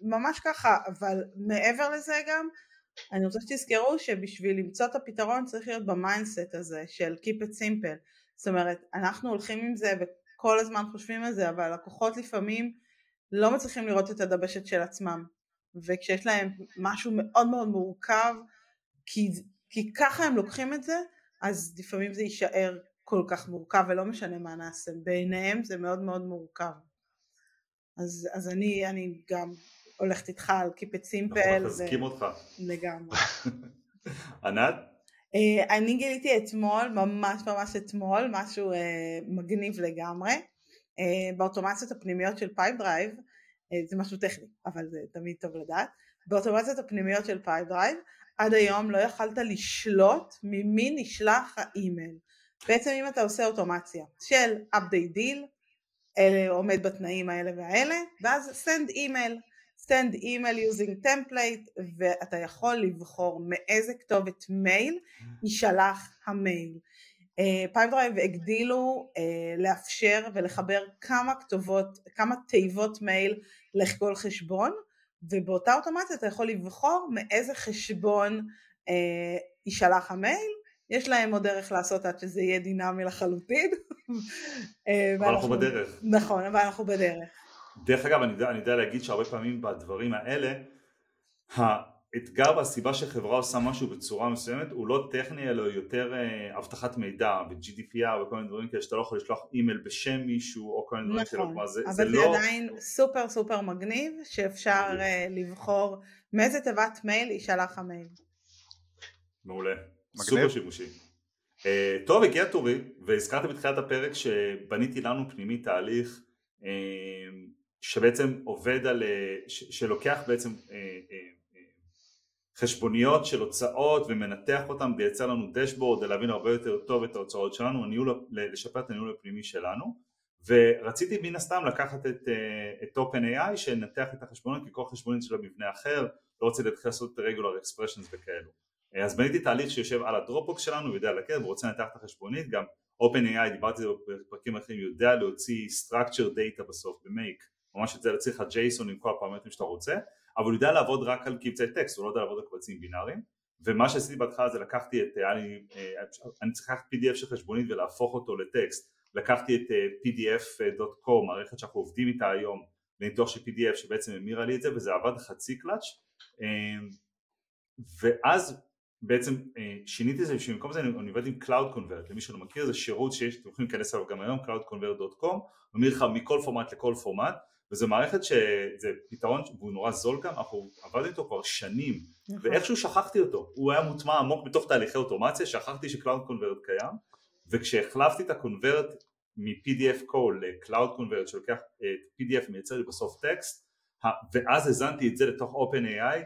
ממש ככה, אבל מעבר לזה גם אני רוצה שתזכרו שבשביל למצוא את הפתרון צריך להיות ב mindset הזה של Keep it simple. זאת אומרת אנחנו הולכים עם זה וכל הזמן חושבים על זה אבל לקוחות לפעמים לא מצליחים לראות את הדבשת של עצמם. וכשיש להם משהו מאוד מאוד מורכב כי, כי ככה הם לוקחים את זה אז לפעמים זה יישאר כל כך מורכב ולא משנה מה נעשה. בעיניהם זה מאוד מאוד מורכב. אז, אז אני, אני גם הולכת איתך על it simple אנחנו מחזקים אותך. לגמרי. ענת? Uh, אני גיליתי אתמול, ממש ממש אתמול, משהו uh, מגניב לגמרי. אה, באוטומציות הפנימיות של Pipedrive, אה, זה משהו טכני, אבל זה תמיד טוב לדעת, באוטומציות הפנימיות של Pipedrive, עד היום לא יכלת לשלוט ממי נשלח האימייל. בעצם אם אתה עושה אוטומציה של update deal, אלה עומד בתנאים האלה והאלה, ואז send email, send email using template, ואתה יכול לבחור מאיזה כתובת מייל יישלח המייל. Pipedrive הגדילו אה, לאפשר ולחבר כמה כתובות, כמה תיבות מייל לכל חשבון ובאותה אוטומציה אתה יכול לבחור מאיזה חשבון אה, יישלח המייל יש להם עוד דרך לעשות עד שזה יהיה דינמי לחלוטין. אה, אבל אנחנו בדרך. נכון, אבל אנחנו בדרך. דרך אגב, אני יודע, אני יודע להגיד שהרבה פעמים בדברים האלה, האתגר והסיבה שחברה עושה משהו בצורה מסוימת הוא לא טכני אלא יותר אה, אבטחת מידע ו-GDPR וכל מיני דברים כאלה שאתה לא יכול לשלוח אימייל בשם מישהו או כל מיני דברים כאלה. נכון, זה, אבל זה, זה לא... עדיין סופר סופר מגניב שאפשר אה, לבחור מאיזה תיבת מייל יישלח המייל. מעולה, מגניב. סופר שימושי. אה, טוב הגיע תורי והזכרתי בתחילת הפרק שבניתי לנו פנימי תהליך שבעצם עובד על, ש, שלוקח בעצם חשבוניות של הוצאות ומנתח אותן וייצר לנו דשבורד להבין הרבה יותר טוב את ההוצאות שלנו, הניהול, לשפר את הניהול הפנימי שלנו. ורציתי מן הסתם לקחת את, אה, את OpenAI שנתח את החשבוניות כי כל חשבונית של המבנה אחר לא רוצה להתחיל לעשות regular expressions וכאלו. אה, אז בניתי תהליך שיושב על הדרופבוקס שלנו ויודע לקרב ורוצה לנתח את החשבונית. גם OpenAI דיברתי על זה בפרקים אחרים יודע להוציא structure data בסוף במייק. ממש את זה צריך לך JSON עם כל הפרמטרים שאתה רוצה אבל הוא יודע לעבוד רק על קבצי טקסט, הוא לא יודע לעבוד על קבצים בינאריים ומה שעשיתי בהתחלה זה לקחתי את, אני, אה, אני צריך לקחת PDF של חשבונית ולהפוך אותו לטקסט, לקחתי את אה, pdf.com, מערכת שאנחנו עובדים איתה היום לניתוח של PDF שבעצם המירה לי את זה וזה עבד חצי קלאץ' אה, ואז בעצם שיניתי את זה שבמקום זה אני עובד עם Cloud Convert, למי שלא מכיר זה שירות שיש, אתם יכולים להיכנס אליו גם היום, cloudconvert.com, אומר לך מכל פורמט לכל פורמט וזו מערכת שזה פתרון והוא נורא זול גם, אנחנו עבדנו איתו כבר שנים. נכון. ואיכשהו שכחתי אותו, הוא היה מוטמע עמוק בתוך תהליכי אוטומציה, שכחתי שקלאוד קונברט קיים וכשהחלפתי את ה-convert מ-PDF call ל-Cloud convert שלוקח את PDF מייצר לי בסוף טקסט ואז הזנתי את זה לתוך OpenAI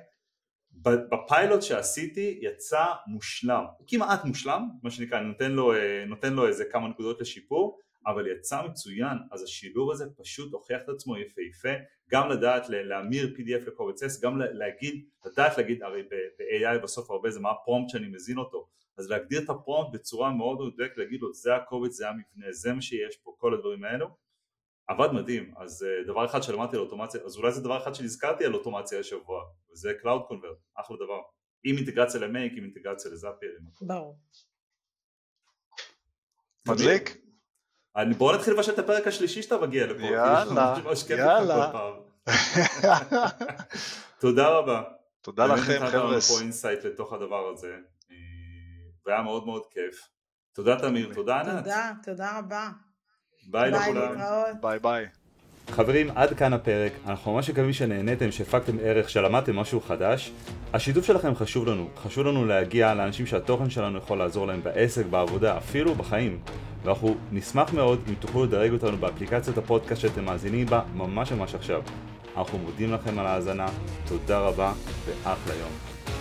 בפיילוט שעשיתי יצא מושלם, כמעט מושלם, מה שנקרא, אני נותן לו, אה, נותן לו איזה כמה נקודות לשיפור, אבל יצא מצוין, אז השילוב הזה פשוט הוכיח את עצמו יפהפה, גם לדעת להמיר PDF לקובץ S, גם להגיד, לדעת להגיד, הרי ב-AI בסוף הרבה זה מה הפרומפט שאני מזין אותו, אז להגדיר את הפרומפט בצורה מאוד מדויקת, להגיד לו זה הקובץ, זה המבנה, זה מה שיש פה, כל הדברים האלו, עבד מדהים, אז אה, דבר אחד שלמדתי על אוטומציה, אז אולי זה דבר אחד שנזכרתי על אוטומציה השבוע, וזה Cloud Convert, אחלה דבר, עם אינטגרציה למייק, עם אינטגרציה. ברור. מדליק? בואו נתחיל לבשל את הפרק השלישי שאתה מגיע לפה. יאללה, יאללה. תודה רבה. תודה לכם חבר'ה. באמת נתת לנו פה insight לתוך הדבר הזה, אה, והיה מאוד מאוד כיף. תודה תמיר, תודה ענת. תודה, תודה רבה. ביי לכולם. ביי ביי. חברים, עד כאן הפרק. אנחנו ממש מקווים שנהניתם, שהפקתם ערך, שלמדתם משהו חדש. השיתוף שלכם חשוב לנו. חשוב לנו להגיע לאנשים שהתוכן שלנו יכול לעזור להם בעסק, בעבודה, אפילו בחיים. ואנחנו נשמח מאוד אם תוכלו לדרג אותנו באפליקציית הפודקאסט שאתם מאזינים בה ממש ממש עכשיו. אנחנו מודים לכם על ההאזנה, תודה רבה ואחלה יום.